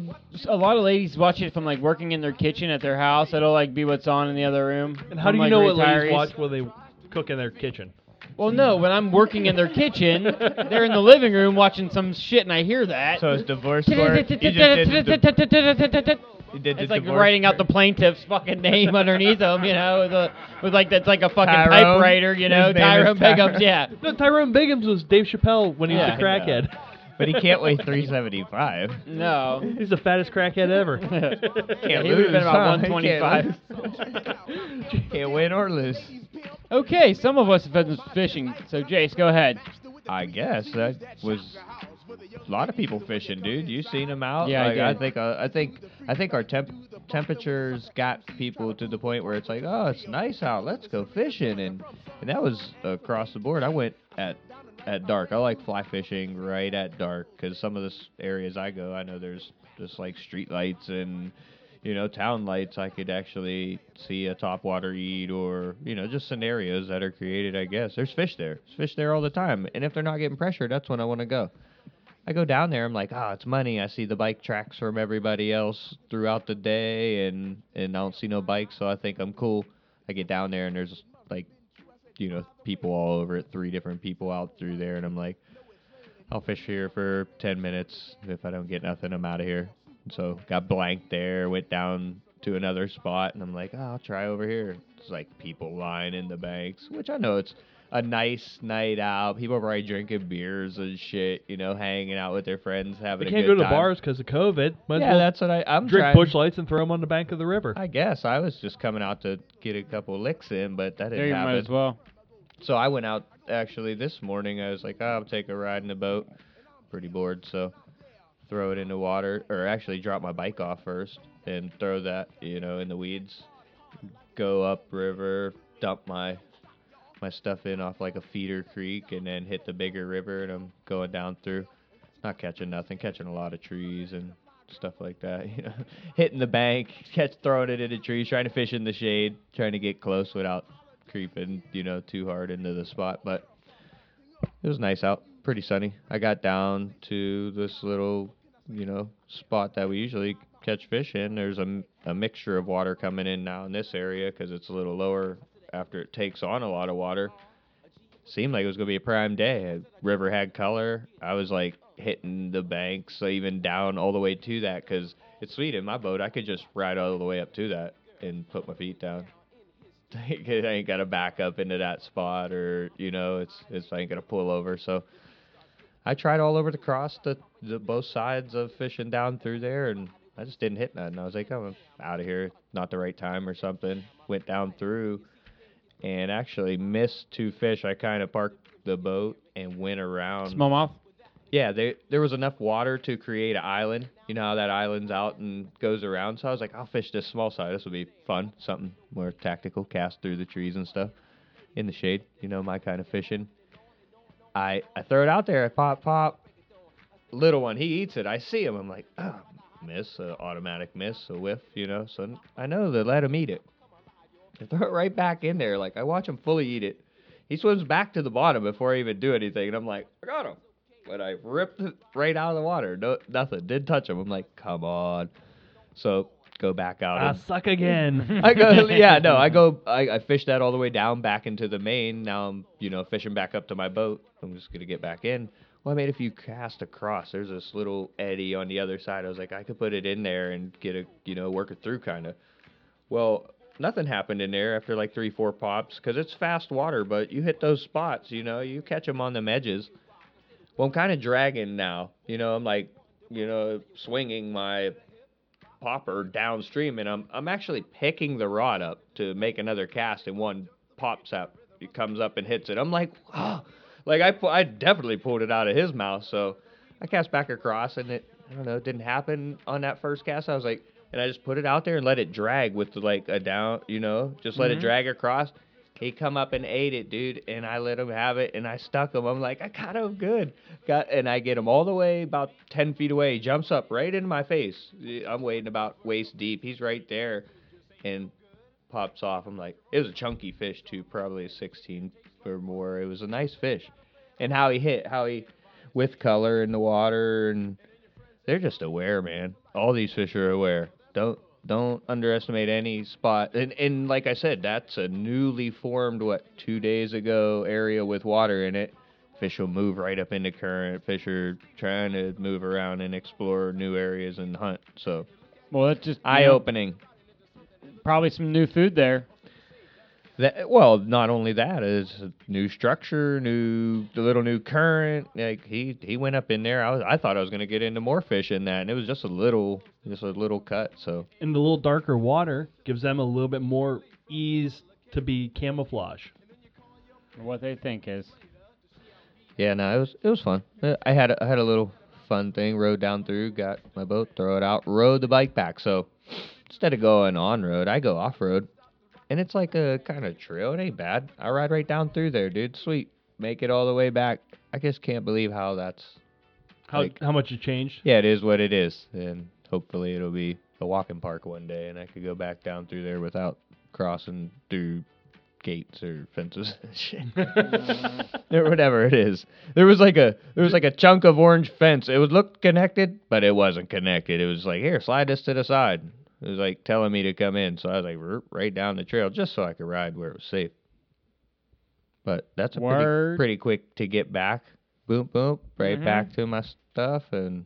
B: a lot of ladies watch it from like working in their kitchen at their house. That'll like be what's on in the other room.
A: And how
B: from,
A: do you
B: like,
A: know what ladies
B: retirees.
A: watch while they cook in their kitchen?
B: Well, no, when I'm working in their kitchen, they're in the living room watching some shit, and I hear that.
C: so it's divorce court. You did the, di- you did the
B: It's like
C: divorce
B: writing out the plaintiff's fucking name underneath them, you know, with, a, with like that's like a fucking
C: Tyrone?
B: typewriter, you know,
C: His name is
B: Tyrone
C: Tyrone.
B: Biggums, yeah.
A: No, Tyrone Biggums was Dave Chappelle when he was a crackhead.
C: But he can't weigh 375.
B: No.
A: He's the fattest crackhead ever.
C: Can't
B: he would have been
C: lose,
B: about
C: huh?
B: 125.
C: Can't, can't win or lose.
B: Okay, some of us have been fishing, so Jace, go ahead.
C: I guess that was a lot of people fishing, dude. You seen them out?
B: Yeah, I
C: like,
B: did.
C: think uh, I think I think our temp temperatures got people to the point where it's like, oh, it's nice out. Let's go fishing, and and that was across the board. I went at at dark. I like fly fishing right at dark because some of the areas I go, I know there's just like street lights and you know town lights. I could actually see a topwater eat or you know just scenarios that are created. I guess there's fish there. There's fish there all the time, and if they're not getting pressure, that's when I want to go. I go down there. I'm like, oh, it's money. I see the bike tracks from everybody else throughout the day, and and I don't see no bikes, so I think I'm cool. I get down there, and there's you know, people all over it. Three different people out through there, and I'm like, I'll fish here for ten minutes. If I don't get nothing, I'm out of here. So got blanked there. Went down to another spot, and I'm like, oh, I'll try over here. It's like people lying in the banks, which I know it's a nice night out. People are probably drinking beers and shit, you know, hanging out with their friends, having
A: They can't
C: good
A: go to
C: time.
A: bars because of COVID. Might as
C: yeah,
A: well
C: that's what I, I'm
A: drink
C: trying.
A: Busch Lights and throw them on the bank of the river.
C: I guess I was just coming out to get a couple licks in, but that didn't
B: you
C: happen.
B: might as well.
C: So I went out actually this morning. I was like, oh, I'll take a ride in the boat. Pretty bored, so throw it in the water, or actually drop my bike off first and throw that, you know, in the weeds. Go up river, dump my my stuff in off like a feeder creek, and then hit the bigger river, and I'm going down through. Not catching nothing, catching a lot of trees and stuff like that. You know, hitting the bank, catch throwing it into trees, trying to fish in the shade, trying to get close without creeping, you know, too hard into the spot. But It was nice out, pretty sunny. I got down to this little, you know, spot that we usually catch fish in. There's a, a mixture of water coming in now in this area because it's a little lower after it takes on a lot of water. Seemed like it was gonna be a prime day. River had color. I was like hitting the banks, so even down all the way to that because it's sweet in my boat. I could just ride all the way up to that and put my feet down. I ain't got to back up into that spot, or you know, it's it's I ain't gonna pull over. So I tried all over the cross the the both sides of fishing down through there, and I just didn't hit nothing. I was like, oh, I'm out of here, not the right time or something. Went down through, and actually missed two fish. I kind of parked the boat and went around.
B: Smallmouth.
C: Yeah, there there was enough water to create an island. You know how that island's out and goes around. So I was like, I'll fish this small side. This will be fun, something more tactical, cast through the trees and stuff, in the shade. You know my kind of fishing. I I throw it out there. I pop pop. Little one, he eats it. I see him. I'm like, oh, miss, automatic miss, a whiff. You know, so I know they let him eat it. I throw it right back in there. Like I watch him fully eat it. He swims back to the bottom before I even do anything, and I'm like, I got him. But I ripped it right out of the water. No, nothing. Didn't touch him. I'm like, come on. So go back out.
A: I
C: and-
A: suck again.
C: I go, yeah, no, I go, I, I fished that all the way down back into the main. Now I'm, you know, fishing back up to my boat. I'm just gonna get back in. Well, I made a few casts across. There's this little eddy on the other side. I was like, I could put it in there and get a, you know, work it through kind of. Well, nothing happened in there after like three, four pops because it's fast water. But you hit those spots, you know, you catch them on them edges. Well, I'm kind of dragging now. You know, I'm like, you know, swinging my popper downstream, and I'm I'm actually picking the rod up to make another cast, and one pops up. It comes up and hits it. I'm like, wow, like I pu- I definitely pulled it out of his mouth. So I cast back across, and it I don't know, it didn't happen on that first cast. I was like, and I just put it out there and let it drag with like a down, you know, just let it mm-hmm. drag across. He come up and ate it, dude, and I let him have it, and I stuck him. I'm like, I got him good, got, and I get him all the way about ten feet away. He jumps up right into my face. I'm wading about waist deep. He's right there, and pops off. I'm like, it was a chunky fish too, probably a 16 or more. It was a nice fish, and how he hit, how he, with color in the water, and they're just aware, man. All these fish are aware. Don't don't underestimate any spot. And and like I said, that's a newly formed what two days ago area with water in it. Fish will move right up into current. Fish are trying to move around and explore new areas and hunt. So
B: Well, that's just
C: eye opening.
B: Probably some new food there.
C: That well, not only that is a new structure, new the little new current. Like he he went up in there. I was I thought I was gonna get into more fish in that, and it was just a little just a little cut. So
A: and the little darker water gives them a little bit more ease to be camouflage.
B: What they think is.
C: yeah, no, it was it was fun. Uh, I had a, I had a little fun thing. Rode down through, got my boat, throw it out, rode the bike back. So instead of going on road, I go off road, and it's like a kind of trail. It ain't bad. I ride right down through there, dude. Sweet. Make it all the way back. I just can't believe how that's
A: How
C: Like-
A: how much it changed?
C: Yeah, it is what it is, and hopefully it'll be a walking park one day, and I could go back down through there without crossing through gates or fences or whatever it is. There was like a there was like a chunk of orange fence. It would look connected, but it wasn't connected. It was like here, slide this to the side. It was like telling me to come in, so I was like right down the trail just so I could ride where it was safe. But that's a pretty, pretty quick to get back. Boom, boom, right
B: Mhm.
C: back to my stuff and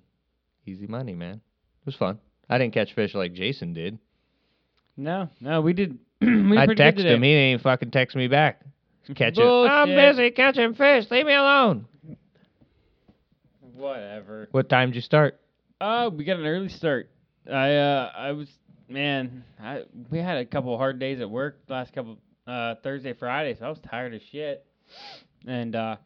C: easy money, man. It was fun. I didn't catch fish like Jason did.
B: No, no, we did. we
C: I
B: pretty good
C: text
B: today.
C: him. He didn't even fucking text me back. Catching. I'm busy catching fish. Leave me alone.
B: Whatever.
C: What time did you start?
B: Uh, we got an early start. I uh, I was man, I we had a couple hard days at work last couple uh Thursday, Friday, so I was tired as shit. And uh,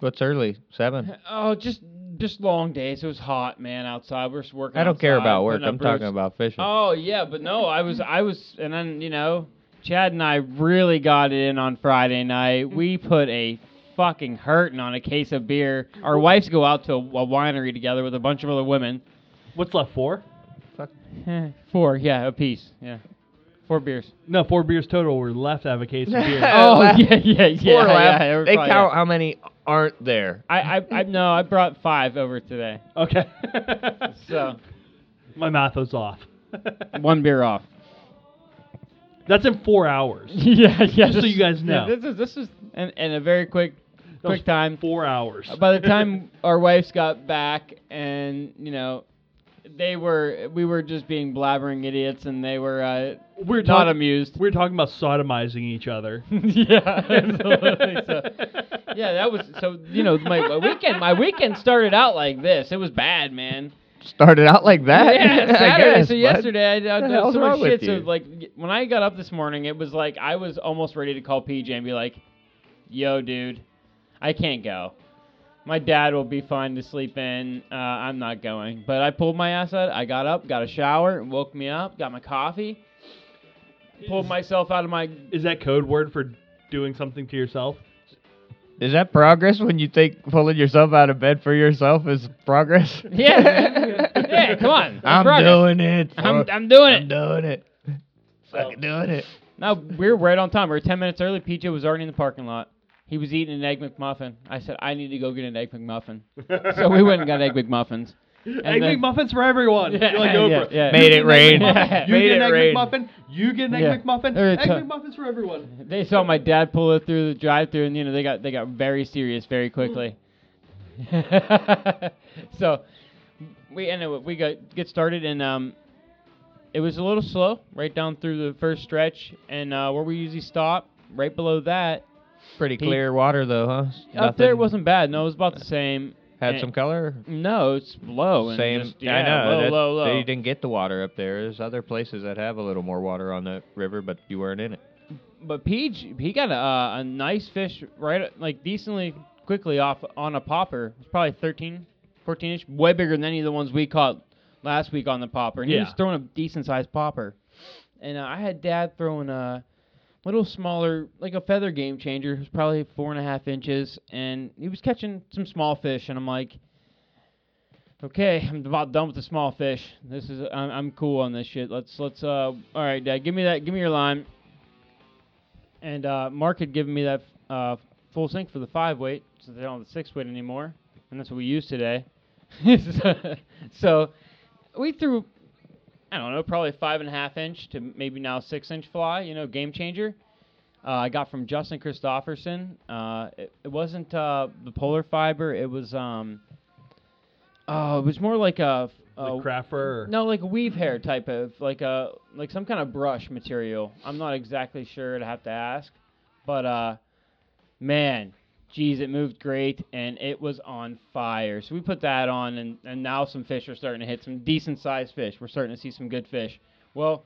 C: What's early? Seven.
B: oh, just just long days. It was hot, man, outside. We're just working.
C: I don't care about work. I'm talking
B: roofs.
C: about fishing.
B: Oh yeah, but no, I was I was, and then you know, Chad and I really got it in on Friday night. We put a fucking hurting on a case of beer. Our wives go out to a, a winery together with a bunch of other women.
A: What's left? Four?
B: Four, yeah, a piece, yeah, four beers.
A: No, four beers total were left out of a case of beer.
B: Oh yeah, yeah, yeah.
C: Four
B: yeah,
C: left.
B: yeah,
C: they
B: probably,
C: count how many aren't there.
B: I, I, I no, I brought five over today.
A: Okay.
B: So
A: my math was off.
B: one beer off.
A: That's in four hours.
B: yeah, yeah.
A: Just so
B: this-
A: you guys
B: yeah,
A: know.
B: this is this is in, in a very quick
A: That was
B: quick time.
A: Four hours.
B: By the time our wives got back, and you know, they were we were just being blabbering idiots, and they were uh,
A: we're
B: not
A: talking.
B: amused.
A: We're talking about sodomizing each other.
B: yeah, absolutely. So, yeah, that was so. You know, my, my weekend, my weekend started out like this. It was bad, man.
C: Started out like that.
B: Yeah,
C: I
B: Saturday.
C: guess,
B: so yesterday, I, I did so much
C: wrong
B: shit. So like, when I got up this morning, it was like I was almost ready to call PJ and be like, "Yo, dude, I can't go. My dad will be fine to sleep in. Uh, I'm not going." But I pulled my ass out. I got up, got a shower, woke me up, got my coffee, pulled myself out of my
A: Is that code word for doing something to yourself?
C: Is that progress when you think pulling yourself out of bed for yourself is progress?
B: Yeah, man. yeah. Come on,
C: I'm
B: progress.
C: doing it.
B: I'm, I'm doing it.
C: I'm doing it. Fucking doing it.
B: No, we're right on time. We're ten minutes early. PJ was already in the parking lot. He was eating an egg McMuffin. I said, I need to go get an egg McMuffin. so we went and got egg McMuffins.
A: egg
B: then-
A: McMuffins for everyone.
B: Yeah,
A: like Oprah.
B: yeah.
A: You
C: Made it rain.
A: You
C: Made
A: get an egg
C: rain.
A: McMuffin. You get an egg
B: Yeah.
A: McMuffin. Egg
B: to-
A: McMuffins for everyone.
B: They saw my dad pull it through the drive-through, and you know they got they got very serious very quickly. so we anyway we got get started, and um, it was a little slow right down through the first stretch, and uh, where we usually stop, right below that,
C: Pretty
B: Pete-
C: clear water though, huh?
B: up there wasn't bad. No, it was about the same.
C: had
B: and-
C: some color.
B: No, it's low and
C: Same.
B: just, yeah,
C: I know.
B: low,
C: that-
B: low, low.
C: You didn't get the water up there. There's other places that have a little more water on the river, but you weren't in it.
B: But Peach, he got a, uh, a nice fish right, like decently quickly off on a popper. It's probably 13, 14 inch, way bigger than any of the ones we caught last week on the popper. And he was throwing a decent sized popper. And uh, I had Dad throwing a little smaller, like a feather game changer. It was probably four and a half inches, and he was catching some small fish. And I'm like, okay, I'm about done with the small fish. This is I'm, I'm cool on this shit. Let's let's uh, all right, Dad, give me that, give me your line and uh, Mark had given me that uh, full sink for the five weight, so they don't have the six weight anymore, and that's what we use today. so we threw, I don't know, probably five and a half inch to maybe now six inch fly, you know, game changer. Uh, I got from Justin Christofferson. Uh, it, it wasn't uh, the polar fiber. It was um, oh, it was more like a, a no, like a weave hair type of like a like some kind of brush material. I'm not exactly sure. I'd have to ask, but uh, man, geez, it moved great and it was on fire. So we put that on, and and now some fish are starting to hit some decent sized fish. We're starting to see some good fish. Well,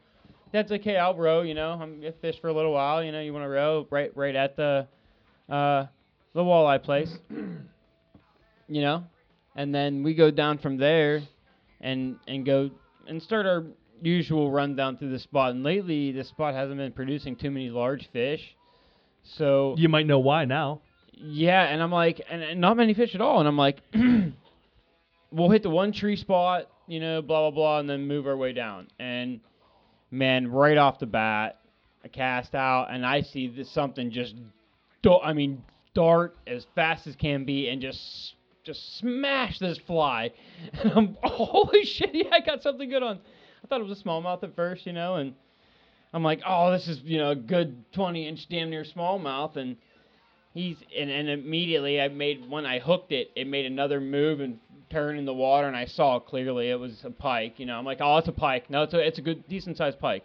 B: that's okay. I'll row. You know, I'm gonna fish for a little while. You know, you want to row right right at the uh the walleye place. you know, and then we go down from there and and go and start our usual run down through the spot. And lately, the spot hasn't been producing too many large fish. So
A: You might know why now.
B: Yeah, and I'm like, and, and not many fish at all. And I'm like, we'll hit the one tree spot, you know, blah blah blah, and then move our way down. And man, right off the bat, I cast out, and I see this something just, do- I mean, dart as fast as can be, and just just smash this fly. And I'm, holy shit, yeah, I got something good on. I thought it was a smallmouth at first, you know, and I'm like, oh, this is you know a good 20 inch damn near smallmouth, and he's and, and immediately I made when I hooked it, it made another move and turn in the water, and I saw clearly it was a pike. You know, I'm like, oh, it's a pike. No, it's a it's a good decent sized pike,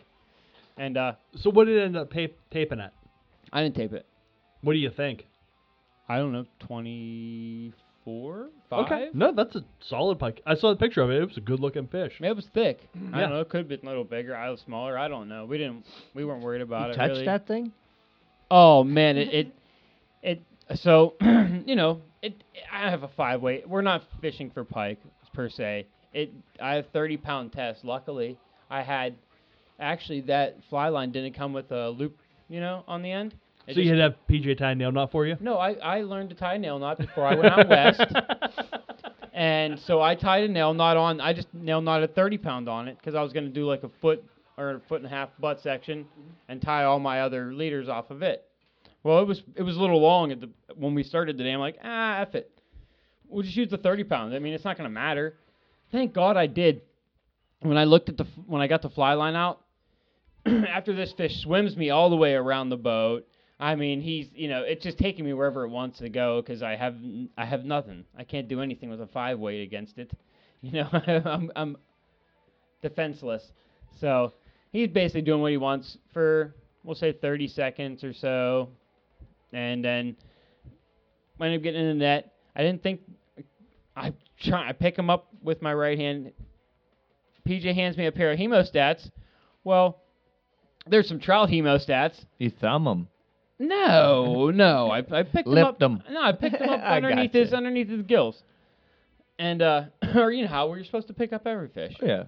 B: and uh,
A: So what did it end up pa- taping at?
B: I didn't tape it.
A: What do you think?
B: I don't know, 24, five.
A: Okay. No, that's a solid pike. I saw the picture of it. It was a good looking fish.
B: It was thick. I don't know. It could have been a little bigger. I was smaller. I don't know. We didn't. We weren't worried about
C: You
B: it.
C: Touch
B: really.
C: that thing?
B: Oh man, it it, it so you know it. I have a five weight. We're not fishing for pike per se. It I have thirty pound test. Luckily, I had actually that fly line didn't come with a loop, you know, on the end. It
A: So you had to have PJ tie a nail knot for you?
B: no, I, I learned to tie a nail knot before I went out west. And so I tied a nail knot on. I just nail knotted 30 pound on it because I was going to do like a foot or a foot and a half butt section and tie all my other leaders off of it. Well, it was it was a little long at the when we started the day. I'm like, ah, F it. We'll just use the 30 pounds. I mean, it's not gonna matter. Thank God I did. When I looked at the when I got the fly line out, after this fish swims me all the way around the boat. I mean, he's you know it's just taking me wherever it wants to go because I have I have nothing. I can't do anything with a five weight against it. You know, I'm I'm defenseless. So he's basically doing what he wants for we'll say 30 seconds or so, and then when I'm getting in the net, I didn't think I try I pick him up with my right hand. PJ hands me a pair of hemostats. Well, there's some trout hemostats.
C: You thumb him.
B: No, no, I I picked him up. No, I picked him up underneath
C: gotcha.
B: his underneath his gills, and uh, or you know how you're supposed to pick up every fish
C: Yeah.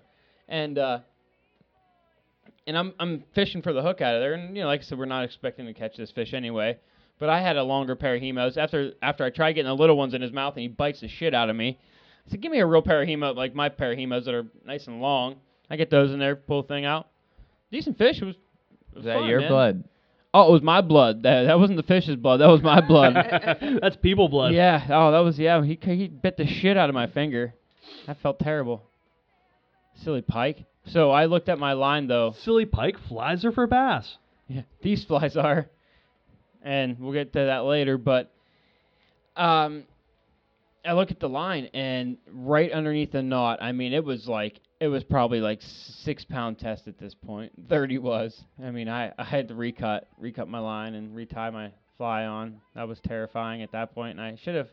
B: and uh, and I'm I'm fishing for the hook out of there, and you know, like I said, we're not expecting to catch this fish anyway. But I had a longer pair of hemos. After after I tried getting the little ones in his mouth, and he bites the shit out of me. I said, "Give me a real pair of hemo, like my pair of hemos that are nice and long." I get those in there, pull the thing out. Decent fish. It was. It was
C: Is that
B: fun,
C: your
B: man.
C: blood?
B: Oh, it was my blood. That that wasn't the fish's blood. That was my blood.
A: That's people blood.
B: yeah. Oh, that was yeah. He he bit the shit out of my finger. That felt terrible. Silly pike. So I looked at my line though.
A: Silly pike flies are for bass.
B: Yeah, these flies are, and we'll get to that later. But um, I look at the line, and right underneath the knot, I mean, it was like it was probably like six pound test at this point. Thirty was. I mean, I I had to recut recut my line and retie my fly on. That was terrifying at that point, and I should have.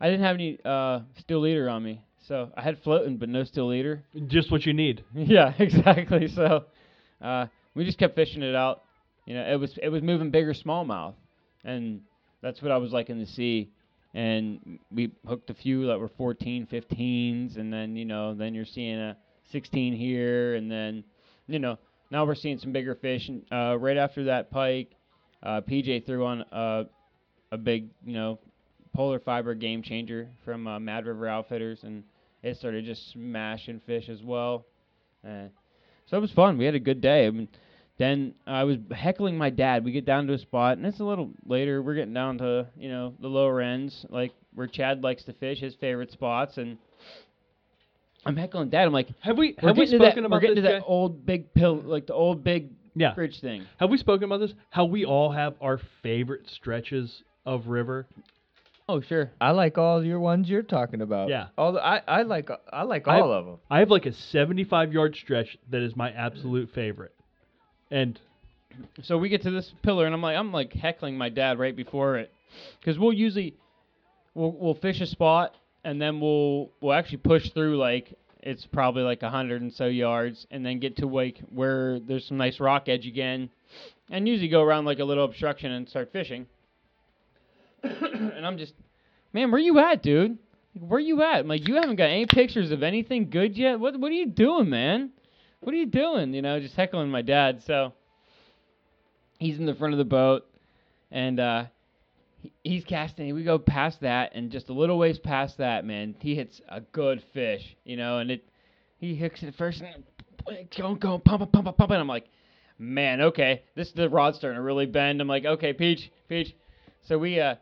B: I didn't have any uh, steel leader on me, so I had floating, but no steel leader.
A: Just what you need.
B: Yeah, exactly. So uh, we just kept fishing it out. You know, it was it was moving bigger smallmouth, and that's what I was liking to see. And we hooked a few that were 14, 15s, and then you know, then you're seeing a 16 here, and then you know, now we're seeing some bigger fish. And uh, right after that pike, uh, PJ threw on a a big you know polar fiber game changer from uh, Mad River Outfitters, and it started just smashing fish as well. Uh, so it was fun. We had a good day. I mean, then I was heckling my dad. We get down to a spot, and it's a little later. We're getting down to you know the lower ends, like where Chad likes to fish, his favorite spots, and I'm heckling dad. I'm like,
A: Have we have we
B: getting to that,
A: spoken
B: we're
A: about
B: getting
A: this?
B: to that
A: Jay?
B: old big pill, like the old big
A: Yeah.
B: fridge thing.
A: Have we spoken about this? How we all have our favorite stretches of river.
B: Oh sure.
C: I like all your ones you're talking about.
A: Yeah.
C: All the, I I like I like
A: I-
C: all of them.
A: I have like a 75 yard stretch that is my absolute favorite. And
B: So we get to this pillar, and I'm like, I'm like heckling my dad right before it, because we'll usually, we'll we'll fish a spot, and then we'll we'll actually push through like it's probably like a hundred and so yards, and then get to like where there's some nice rock edge again, and usually go around like a little obstruction and start fishing. and I'm just, man, where you at, dude? Where you at? I'm like, you haven't got any pictures of anything good yet. What what are you doing, man? What are you doing? You know, just heckling my dad. So he's in the front of the boat, and uh, he, he's casting. We go past that, and just a little ways past that, man, he hits a good fish, you know, and it he hooks it first, and it's going, going, pump, pump, pump, and I'm like, man, okay, this the rod's starting to really bend. I'm like, okay, Peach, Peach. So we uh.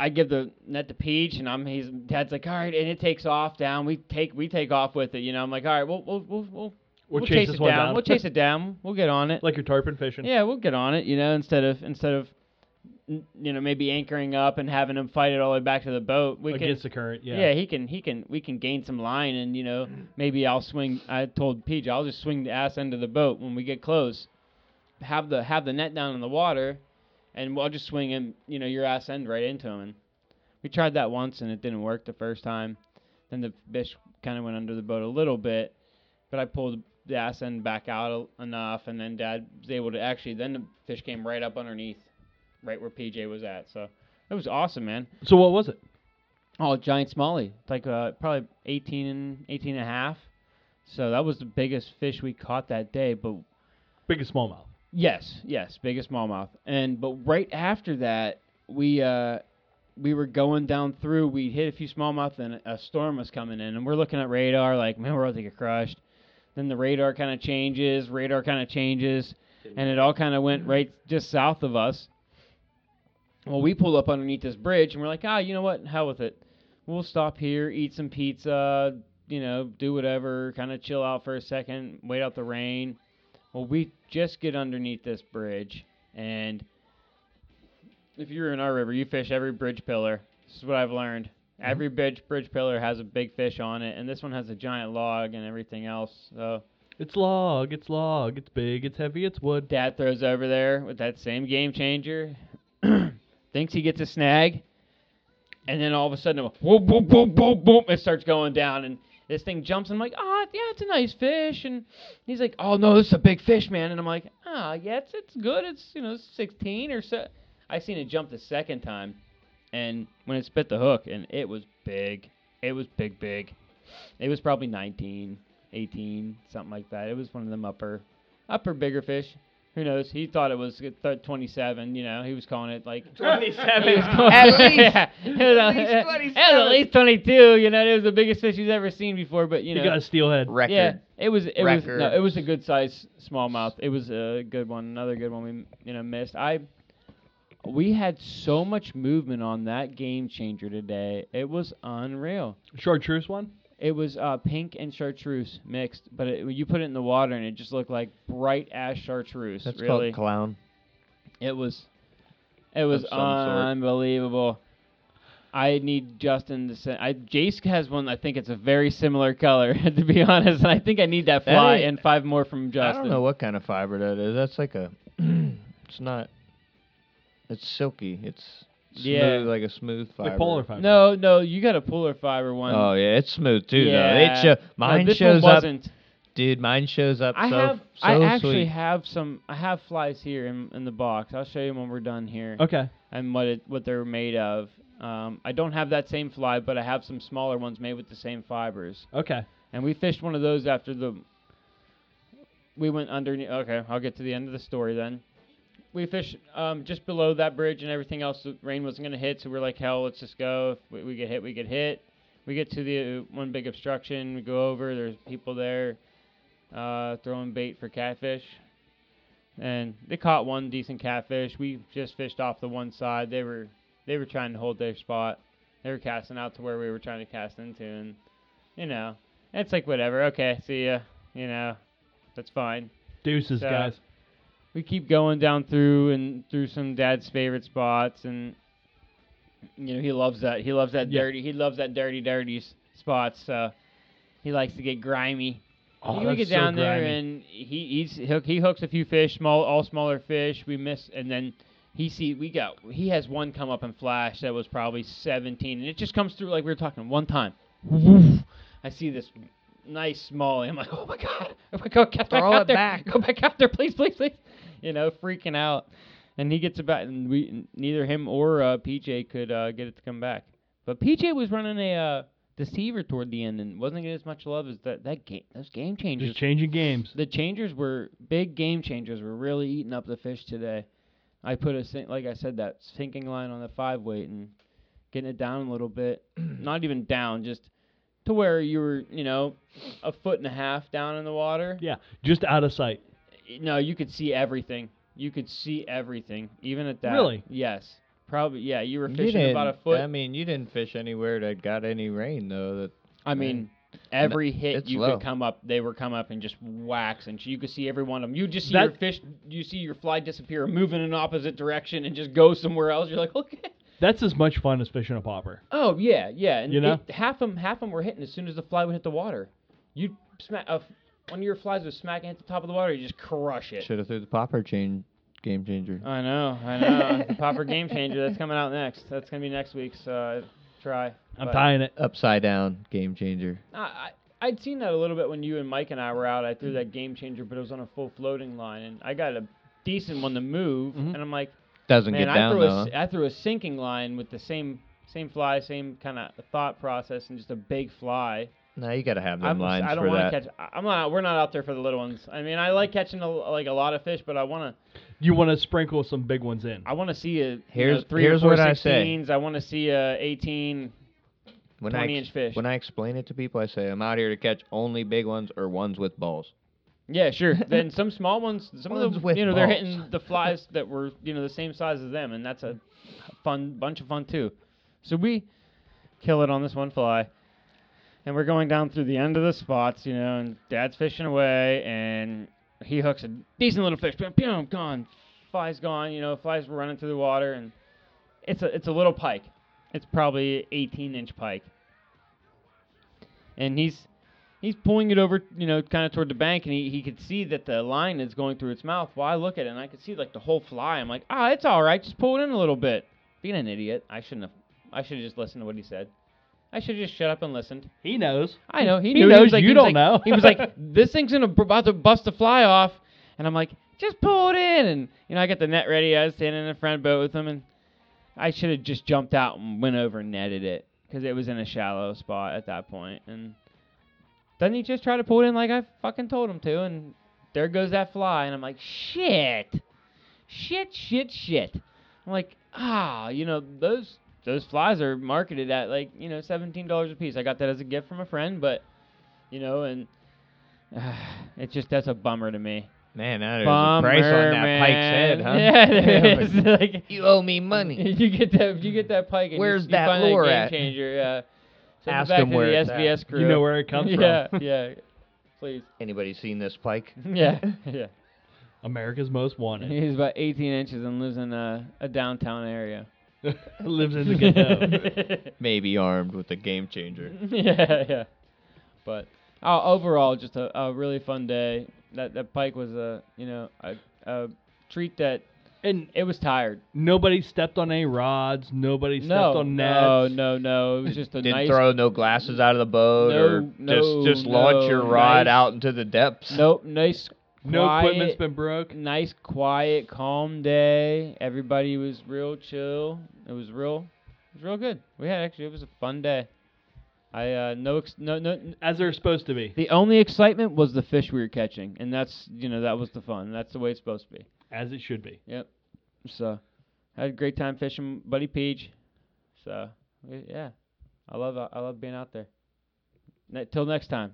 B: I give the net to Peach, and I'm he's dad's like, all right, and it takes off down. We take we take off with it, you know. I'm like, all right, we'll we'll we'll we'll,
A: We'll
B: we'll
A: chase
B: it
A: one
B: down.
A: down.
B: We'll chase it down. We'll get on it.
A: like your tarpon fishing.
B: Yeah, we'll get on it, you know, instead of instead of you know maybe anchoring up and having him fight it all the way back to the boat. We
A: against
B: can
A: the current.
B: yeah.
A: Yeah.
B: he can he can we can gain some line and you know maybe I'll swing. I told Peach I'll just swing the ass end of the boat when we get close. Have the have the net down in the water, and I'll just swing him you know your ass end right into him. And we tried that once and it didn't work the first time. Then the fish kind of went under the boat a little bit, but I pulled the ass end back out a- enough, and then Dad was able to actually. Then the fish came right up underneath, right where PJ was at. So it was awesome, man.
A: So what was it?
B: Oh, giant smallie, It's like uh, probably 18 and 18 and a half. So that was the biggest fish we caught that day. But
A: Biggest smallmouth.
B: yes, yes, biggest smallmouth. And but right after that, we uh, we were going down through. We hit a few smallmouth, and a storm was coming in, and we're looking at radar like, man, we're about to get crushed. Then the radar kind of changes, radar kind of changes, and it all kind of went right just south of us. Well, we pull up underneath this bridge and we're like, ah, you know what? Hell with it. We'll stop here, eat some pizza, you know, do whatever, kind of chill out for a second, wait out the rain. Well, we just get underneath this bridge, and if you're in our river, you fish every bridge pillar. This is what I've learned. Every bridge bridge pillar has a big fish on it, and this one has a giant log and everything else. So
A: It's log, it's log, it's big, it's heavy, it's wood.
B: Dad throws over there with that same game changer, thinks he gets a snag, and then all of a sudden, whoop, whoop, whoop, whoop, whoop, it starts going down, and this thing jumps, and I'm like, oh, yeah, it's a nice fish, and he's like, oh, no, this is a big fish, man, and I'm like, ah, yeah, it's, it's good, it's, you know, 16 or so. I seen it jump the second time, and when it spit the hook, and it was big. It was big, big. It was probably 19, 18, something like that. It was one of them upper, upper bigger fish. Who knows? He thought it was 27. You know, he was calling it like
C: 27.
B: He was calling-
C: At least.
B: Yeah. It was,
C: At least 27.
B: at least 22. You know, it was the biggest fish he's ever seen before. But you
A: You
B: know,
A: got a steelhead.
C: Record.
B: yeah, it was it was no,
C: Record.
B: it was a good size smallmouth. It was a good one. Another good one we you know missed. I we had so much movement on that game changer today. It was unreal.
A: Chartreuse one?
B: It was uh, pink and chartreuse mixed, but it, you put it in the water and it just looked like bright ash chartreuse.
C: That's
B: really,
C: called clown.
B: it was it was
C: Of some sort.
B: unbelievable. I need Justin to send. I Jace has one. I think it's a very similar color, to be honest. And I think I need that
C: That
B: fly
C: ain't-
B: and five more from Justin.
C: I don't know what kind of fiber that is. That's like a. it's not. It's silky. It's smooth,
B: Yeah.
C: like a smooth fiber.
A: Like polar fiber.
B: No, no, you got a polar fiber one.
C: Oh yeah, it's smooth too.
B: yeah.
C: Though. It show,
B: No,
C: mine
B: this
C: shows up, dude. Mine shows up
B: I
C: so
B: have.
C: so
B: I actually
C: sweet.
B: have some. I have flies here in, in the box. I'll show you when we're done here.
A: Okay.
B: and what it what they're made of. Um, I don't have that same fly, but I have some smaller ones made with the same fibers.
A: Okay.
B: And we fished one of those after the. We went underneath. Okay, I'll get to the end of the story then. We fished um, just below that bridge and everything else. The rain wasn't going to hit, so we're like, hell, let's just go. If we, we get hit, we get hit. We get to the uh, one big obstruction. We go over. There's people there uh, throwing bait for catfish. And they caught one decent catfish. We just fished off the one side. They were they were trying to hold their spot. They were casting out to where we were trying to cast into, and you know, it's like whatever. Okay, see ya. You know, that's fine.
A: Deuces,
B: So-
A: guys.
B: We keep going down through and through some dad's favorite spots, and you know he loves that. He loves that
A: Yeah.
B: dirty. He loves that dirty, dirty s- spots. So he likes to get grimy.
A: Oh,
B: we get
A: so
B: down there
A: grimy.
B: and he he's he hooks a few fish, small all smaller fish. We miss and then he see we got he has one come up and flash that was probably 17 and it just comes through like we were talking one time. I see this nice smallie. I'm like, oh my god, oh my god, get back
C: Throw
B: out there,
C: back.
B: go back out there, please, please, please. You know, freaking out. And he gets about and we neither him or uh, PJ could uh, get it to come back. But PJ was running a uh, deceiver toward the end and wasn't getting as much love as that that game those game changers.
A: Just changing games.
B: The changers were big game changers. Were really eating up the fish today. I put a sink, like I said that sinking line on the five weight and getting it down a little bit. Not even down, just to where you were, you know, a foot and a half down in the water.
A: Yeah. Just out of sight.
B: No, you could see everything. You could see everything, even at that.
A: Really?
B: Yes. Probably. Yeah, you were
C: You
B: fishing about a foot.
C: I mean, you didn't fish anywhere that got any rain though. That
B: I mean, every hit you
C: low.
B: could come up, they were come up and just wax, and you could see every one of them. You just see
A: That-
B: your fish, you see your fly disappear, move in an opposite direction, and just go somewhere else. You're like, okay.
A: That's as much fun as fishing a popper.
B: Oh yeah, yeah, and
A: You know?
B: it, half them, half them were hitting as soon as the fly would hit the water. You smack, uh, one of your flies was smacking at the top of the water. You just crush it.
C: should have threw the popper chain game changer.
B: I know, I know. the popper game changer that's coming out next. That's gonna be next week's uh, try.
A: I'm tying it.
C: Upside down game changer.
B: I, I I'd seen that a little bit when you and Mike and I were out. I threw that game changer, but it was on a full floating line, and I got a decent one to move.
A: Mhm.
B: And I'm like,
C: Doesn't
B: man,
C: get
B: I
C: down
B: threw
C: though.
B: a
C: huh?
B: s- I threw a sinking line with the same same fly, same kind of thought process, and just a big fly.
C: No, you gotta have them
B: I'm,
C: lines
B: I don't
C: for
B: want
C: that.
B: to catch. I- I'm not. We're not out there for the little ones. I mean, I like catching a, like a lot of fish, but I want to.
A: You want to sprinkle some big ones in.
B: I want to see a you know,
C: Here's-
B: three
C: here's
B: or four
C: what I say.
B: 16s. I want to see a 18,
C: when
B: 20
C: I
B: inch fish.
C: when I explain it to people, I say I'm out here to catch only big ones or ones with balls.
B: Yeah, sure. then some small ones, some of them, you know, they're hitting the flies that were, you know, the same size as them, and that's a fun bunch of fun too. So we kill it on this one fly. And we're going down through the end of the spots, you know, and dad's fishing away and he hooks a decent little fish. Boom, boom, gone. Fly's gone, you know, fly's running through the water and it's a it's a little pike. It's probably 18 inch pike. And he's he's pulling it over, you know, kind of toward the bank, and he, he could see that the line is going through its mouth. Well, I look at it, and I could see like the whole fly. I'm like, ah, it's all right. Just pull it in a little bit. Being an idiot, I shouldn't have. I should have just listened to what he said. I should have just shut up and listened.
A: He knows.
B: I know he,
A: He
B: knew.
A: knows,
B: was like,
A: you
B: he was
A: don't
B: like-
A: know.
B: He was like, this thing's gonna about to bust the fly off, and I'm like, just pull it in, and you know, I got the net ready. I was standing in the front boat with him, and I should have just jumped out and went over and netted it because it was in a shallow spot at that point. point, and then he just tried to pull it in like I fucking told him to, and there goes that fly, and I'm like, shit, shit, shit, shit. I'm like, ah, you know, those those flies are marketed at like you know seventeen dollars a piece. I got that as a gift from a friend, but you know, and it's just that's a bummer to me.
C: Man, that is
B: Bummer,
C: a price on that
B: man.
C: pike's head, huh?
B: Yeah, there is. like,
C: you owe me money.
B: you get that you get that pike and
C: Where's
B: you, you
C: that
B: find
C: lure
B: that
C: at?
B: changer. Yeah. Send
C: Ask
B: it back
C: 'em
B: to
C: where
B: the
C: it's at.
B: SBS crew.
A: You know where it comes
B: yeah,
A: from.
B: Yeah, yeah. Please.
C: Anybody seen this pike?
B: Yeah, yeah.
A: America's most wanted.
B: He's about 18 inches and lives in a, a downtown area.
A: Lives in the ghetto.
C: Maybe armed with a game changer.
B: yeah, yeah. But uh, overall, just a, a really fun day. That that pike was a you know a, a treat that
A: and
B: it was tired.
A: nobody stepped on any rods. Nobody stepped
B: No,
A: on nets.
B: no, no, no. It was just a
C: Didn't
B: nice.
C: throw no glasses out of the boat or
B: No, no,
C: just just launch your rod
B: nice.
C: out into the depths.
B: Nope, nice.
A: No
B: quiet,
A: equipment's been broke.
B: Nice, quiet, calm day. Everybody was real chill. It was real. It was real good. We had actually. It was a fun day. I uh no ex- no no.
A: As they're supposed to be.
B: The only excitement was the fish we were catching, and that's you know that was the fun. That's the way it's supposed to be.
A: As it should be.
B: Yep. So, had a great time fishing, Buddy Peach. So, yeah, I love I love being out there. Ne- till next time.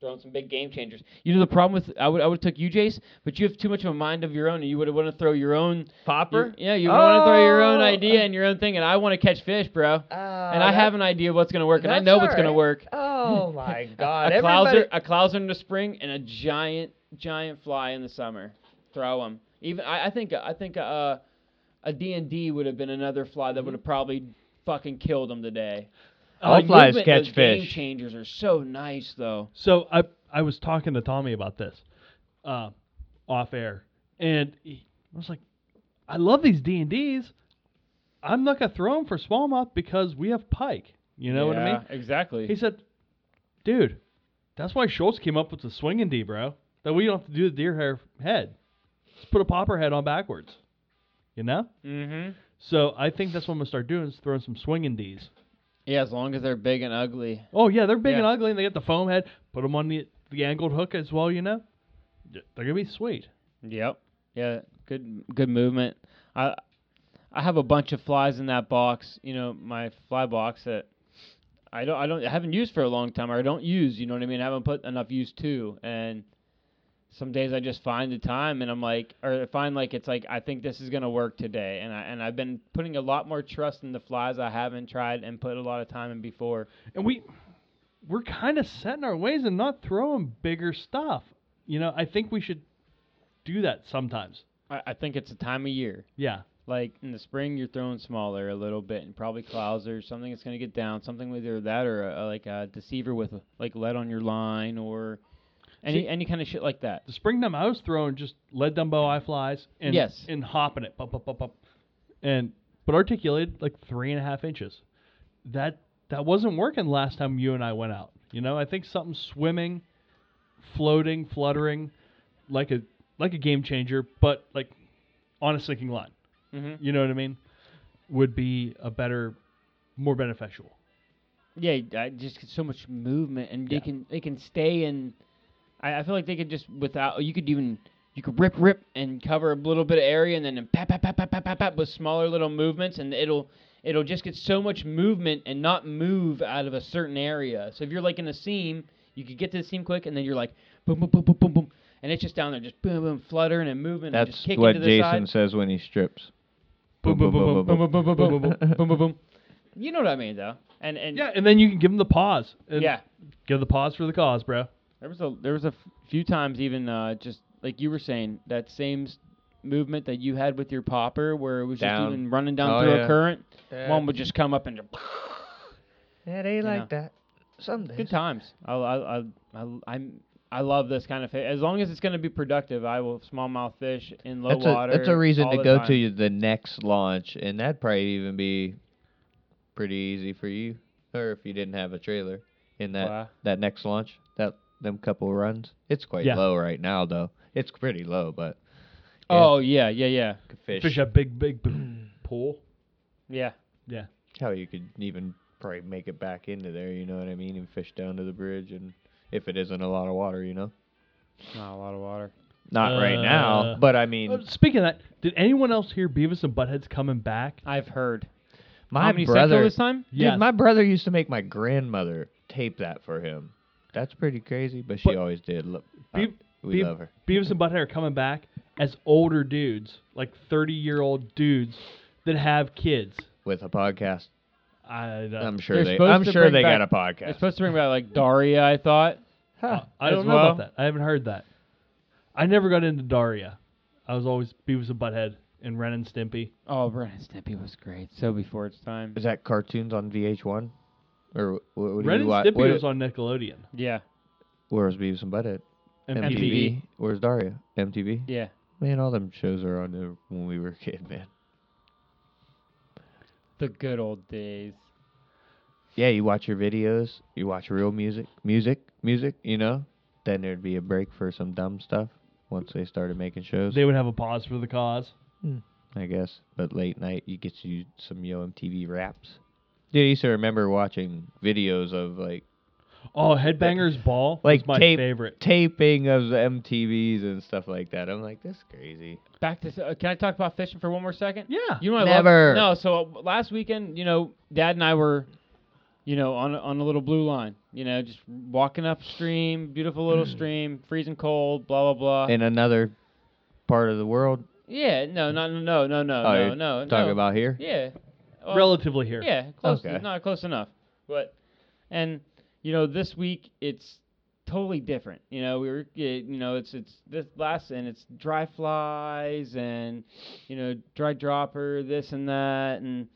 B: Throwing some big game changers. You know the problem with I would I would have took you, Jace, but you have too much of a mind of your own, and you would have want to throw your own.
C: Popper?
B: your- yeah, you want to throw your own
C: Oh.
B: idea and your own thing, and I want to catch fish, bro.
C: Uh,
B: and I have an idea of what's gonna work, and I know what's gonna work.
C: Oh my God!
B: a clouser,
C: Everybody-
B: a clouser in the spring, and a giant, giant fly in the summer. Throw them. Even I, I think I think uh, a D and D would have been another fly that would have probably fucking killed them today.
C: All
B: The
C: flies
B: movement,
C: catch
B: those Game changers are so nice though.
A: So I I was talking to Tommy about this, uh, off air, and he, I was like, I love these D and D's. I'm not gonna throw them for smallmouth because we have pike. You know what I mean?
B: Exactly.
A: He said, "Dude, that's why Schultz came up with the swinging D, bro. That we don't have to do the deer hair head. Just put a popper head on backwards. You know?
B: mm-hmm.
A: So I think that's what I'm gonna start doing is throwing some swinging D's.
B: Yeah, as long as they're big and ugly.
A: Oh yeah, they're big and ugly, and they got the foam head. Put them on the the angled hook as well. You know, they're gonna be sweet.
B: Yep. Yeah. Good. Good movement. I I have a bunch of flies in that box. You know, my fly box that I don't I don't I haven't used for a long time, or I don't use. You know what I mean? I haven't put enough use to, and some days I just find the time, and I'm like, or I find like it's like I think this is gonna work today, and I and I've been putting a lot more trust in the flies I haven't tried and put a lot of time in before.
A: And we we're kind of setting our ways and not throwing bigger stuff. You know, I think we should do that sometimes.
B: I, I think it's a time of year.
A: Yeah.
B: Like in the spring, you're throwing smaller a little bit, and probably clouser, something that's gonna get down, something with either that or a, like a deceiver with like lead on your line or any
A: See-
B: any kind of shit like that.
A: The spring dumb I was throwing just lead dumbo eye flies and
B: Yes.
A: and hopping it, pop, pop, pop, pop, and but articulated like three and a half inches. That that wasn't working last time you and I went out. You know, I think something swimming, floating, fluttering, like a like a game changer, but like on a sinking line.
B: Mm-hmm.
A: You know what I mean? Would be a better, more beneficial.
B: Yeah, I just get so much movement, and they can they can stay in. I, I feel like they could just without you could even you could rip rip and cover a little bit of area, and then pat pat pat pat pat pat pat with smaller little movements, and it'll it'll just get so much movement and not move out of a certain area. So if you're like in a seam, you could get to the seam quick, and then you're like boom boom boom boom boom boom, and it's just down there just boom boom fluttering and moving and just kicking
C: what
B: to the
C: Jason
B: side.
C: says when he strips.
B: boom, boom, boom, boom, boom, boom, boom, boom, boom, boom, boom, boom, boom. You know what I mean, though. And and
A: Yeah, and then you can give them the pause. And
B: yeah.
A: Give the pause for the cause, bro.
B: There was a there was a f- few times even uh, just like you were saying that same s- movement that you had with your popper where it was
C: Down.
B: just even running down
C: Oh,
B: through
C: yeah.
B: a current.
C: Yeah.
B: One would just come up and just
C: Yeah, they
B: like
C: like that. Some
B: good times. I I I I I'm, I love this kind of fish. As long as it's going to be productive, I will smallmouth fish in low
C: That's a
B: water.
C: that's a reason
B: all
C: to
B: the
C: go
B: time.
C: to the next launch, and that'd probably even be pretty easy for you, or if you didn't have a trailer in that
B: Wow.
C: that next launch. That them couple runs, it's quite
A: Yeah.
C: low right now though. It's pretty low, but yeah.
B: Oh yeah, yeah, yeah,
C: could fish.
A: Fish a big, big b- pool.
B: yeah.
A: Yeah.
C: How you could even probably make it back into there, you know what I mean, and fish down to the bridge, and if it isn't a lot of water, you know.
B: Not a lot of water.
C: Not right now,
A: Uh,
C: but I mean,
A: Uh, speaking of that, did anyone else hear Beavis and Butthead's coming back?
B: I've heard.
C: my
B: Comedy Central
C: brother,
B: this time.
C: dude,
A: Yes.
C: my brother used to make my grandmother tape that for him. That's pretty crazy, but she
A: But-
C: always did. Look,
A: Be-
C: uh, we
A: Be-
C: love her.
A: Beavis and Butthead are coming back as older dudes, like thirty-year-old dudes that have kids.
C: with a podcast.
A: I, uh,
C: I'm sure
B: they're
C: they.
B: supposed
C: I'm
B: to
C: sure
B: bring
C: they
B: back-
C: got a podcast.
B: They're
C: podcast.
B: supposed to bring back like Daria. I thought.
A: uh, I
B: as
A: don't know
B: well.
A: about that. I haven't heard that. I never got into Daria. I was always Beavis and Butthead and Ren and Stimpy.
B: Oh, Ren and Stimpy was great. So before its time.
C: Is that cartoons on VH1? Or what, what do
A: Ren
C: you
A: and
C: wa-
A: Stimpy was on Nickelodeon.
B: Yeah.
C: Where's Beavis and Butthead?
A: MTV.
C: Where's Daria? MTV.
B: Yeah.
C: Man, all them shows are on there when we were a kid, man.
B: The good old days.
C: Yeah, you watch your videos, you watch real music, music, music, you know. Then there'd be a break for some dumb stuff once they started making shows.
A: They would have a pause for the cause.
C: Hmm, I guess. But late night, you get you some Yo MTV raps. Dude, I used to remember watching videos of like
A: Oh, Headbangers Ball
C: like
A: was my
C: tape,
A: favorite.
C: taping of the MTVs and stuff like that. I'm like, this is crazy.
B: Back to. Uh, can I talk about fishing for one more second?
A: Yeah.
B: You know what
C: Never.
B: I love? No. So uh, last weekend, you know, Dad and I were, you know, on a- on a little blue line. You know, just walking upstream, beautiful little stream, freezing cold, blah blah blah.
C: In another part of the world,
B: yeah. No. No. No. No. No.
C: Oh,
B: No.
C: you're
B: No.
C: talking
B: no.
C: about here.
B: Yeah. Well,
A: Relatively here.
B: Yeah, close.
C: Okay.
B: Not close enough. But and you know, this week it's totally different. You know, we were you know, it's it's this last and it's dry flies and you know, dry dropper, this and that and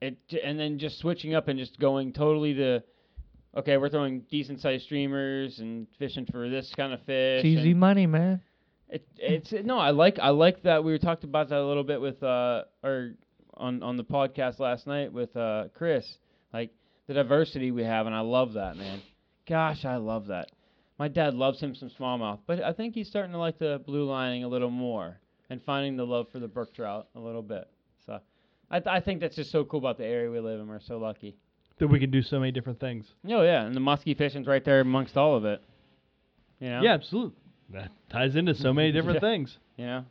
B: it and then just switching up and just going totally to okay, we're throwing decent sized streamers and fishing for this kind of fish.
C: It's easy money, man.
B: it, it's no, I like I like that we were talked about that a little bit with uh or on on the podcast last night with uh Chris, like the diversity we have, and I love that man. Gosh, I love that. My dad loves him some smallmouth, but I think he's starting to like the blue lining a little more and finding the love for the brook trout a little bit. So, I th- I think that's just so cool about the area we live in. We're so lucky.
A: That we can do so many different things.
B: Oh yeah, and the muskie fishing's right there amongst all of it. You know.
A: Yeah, absolutely. That ties into so many different
B: Yeah.
A: things.
B: You know.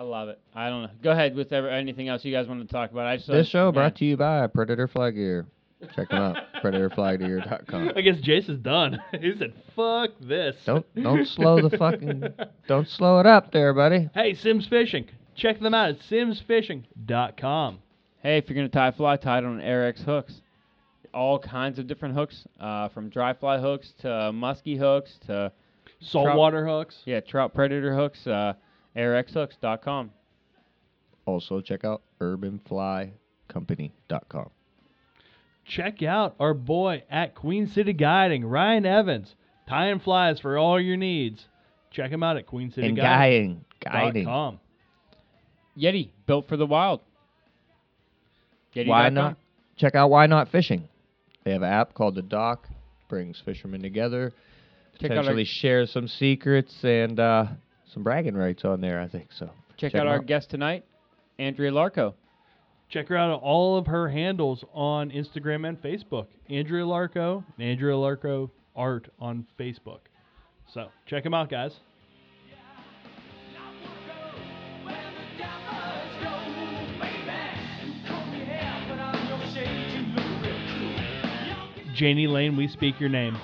B: So, I love it. I don't know. Go ahead with ever, anything else you guys want to talk about. I just
C: This show brought to you by Predator Fly Gear. Check them out, predatorflygear.com.
A: I guess Jason's done. he said, "Fuck this."
C: Don't don't slow the fucking don't slow it up there, buddy.
A: Hey, Simms Fishing. Check them out at simmsfishing.com.
B: Hey, if you're gonna tie fly, tie it on Ahrex hooks. All kinds of different hooks, uh, from dry fly hooks to musky hooks to
A: Saltwater hooks.
B: yeah trout predator hooks. Uh, AhrexHooks.com.
C: Also check out urbanflycompany.com.
A: Check out our boy at Queen City Guiding, Ryan Evans. Tying flies for all your needs. Check him out at Queen City
C: And
A: Guiding.
C: guiding, guiding.
B: Yeti, built for the wild. Yeti
C: Why
B: dot com.
C: not? Check out WhyKnot Fishing. They have an app called The Dock, brings fishermen together,
B: Check out our-
C: potentially shares some secrets and uh, some bragging rights on there, I think. So
B: Check,
C: Check
B: out
C: 'em
B: our
C: out.
B: guest tonight, Andrea Larko.
A: Check her out on all of her handles on Instagram and Facebook. Andrea Larko, and Andrea Larko Art on Facebook. So check them out, guys. Jani Lane, we speak your name.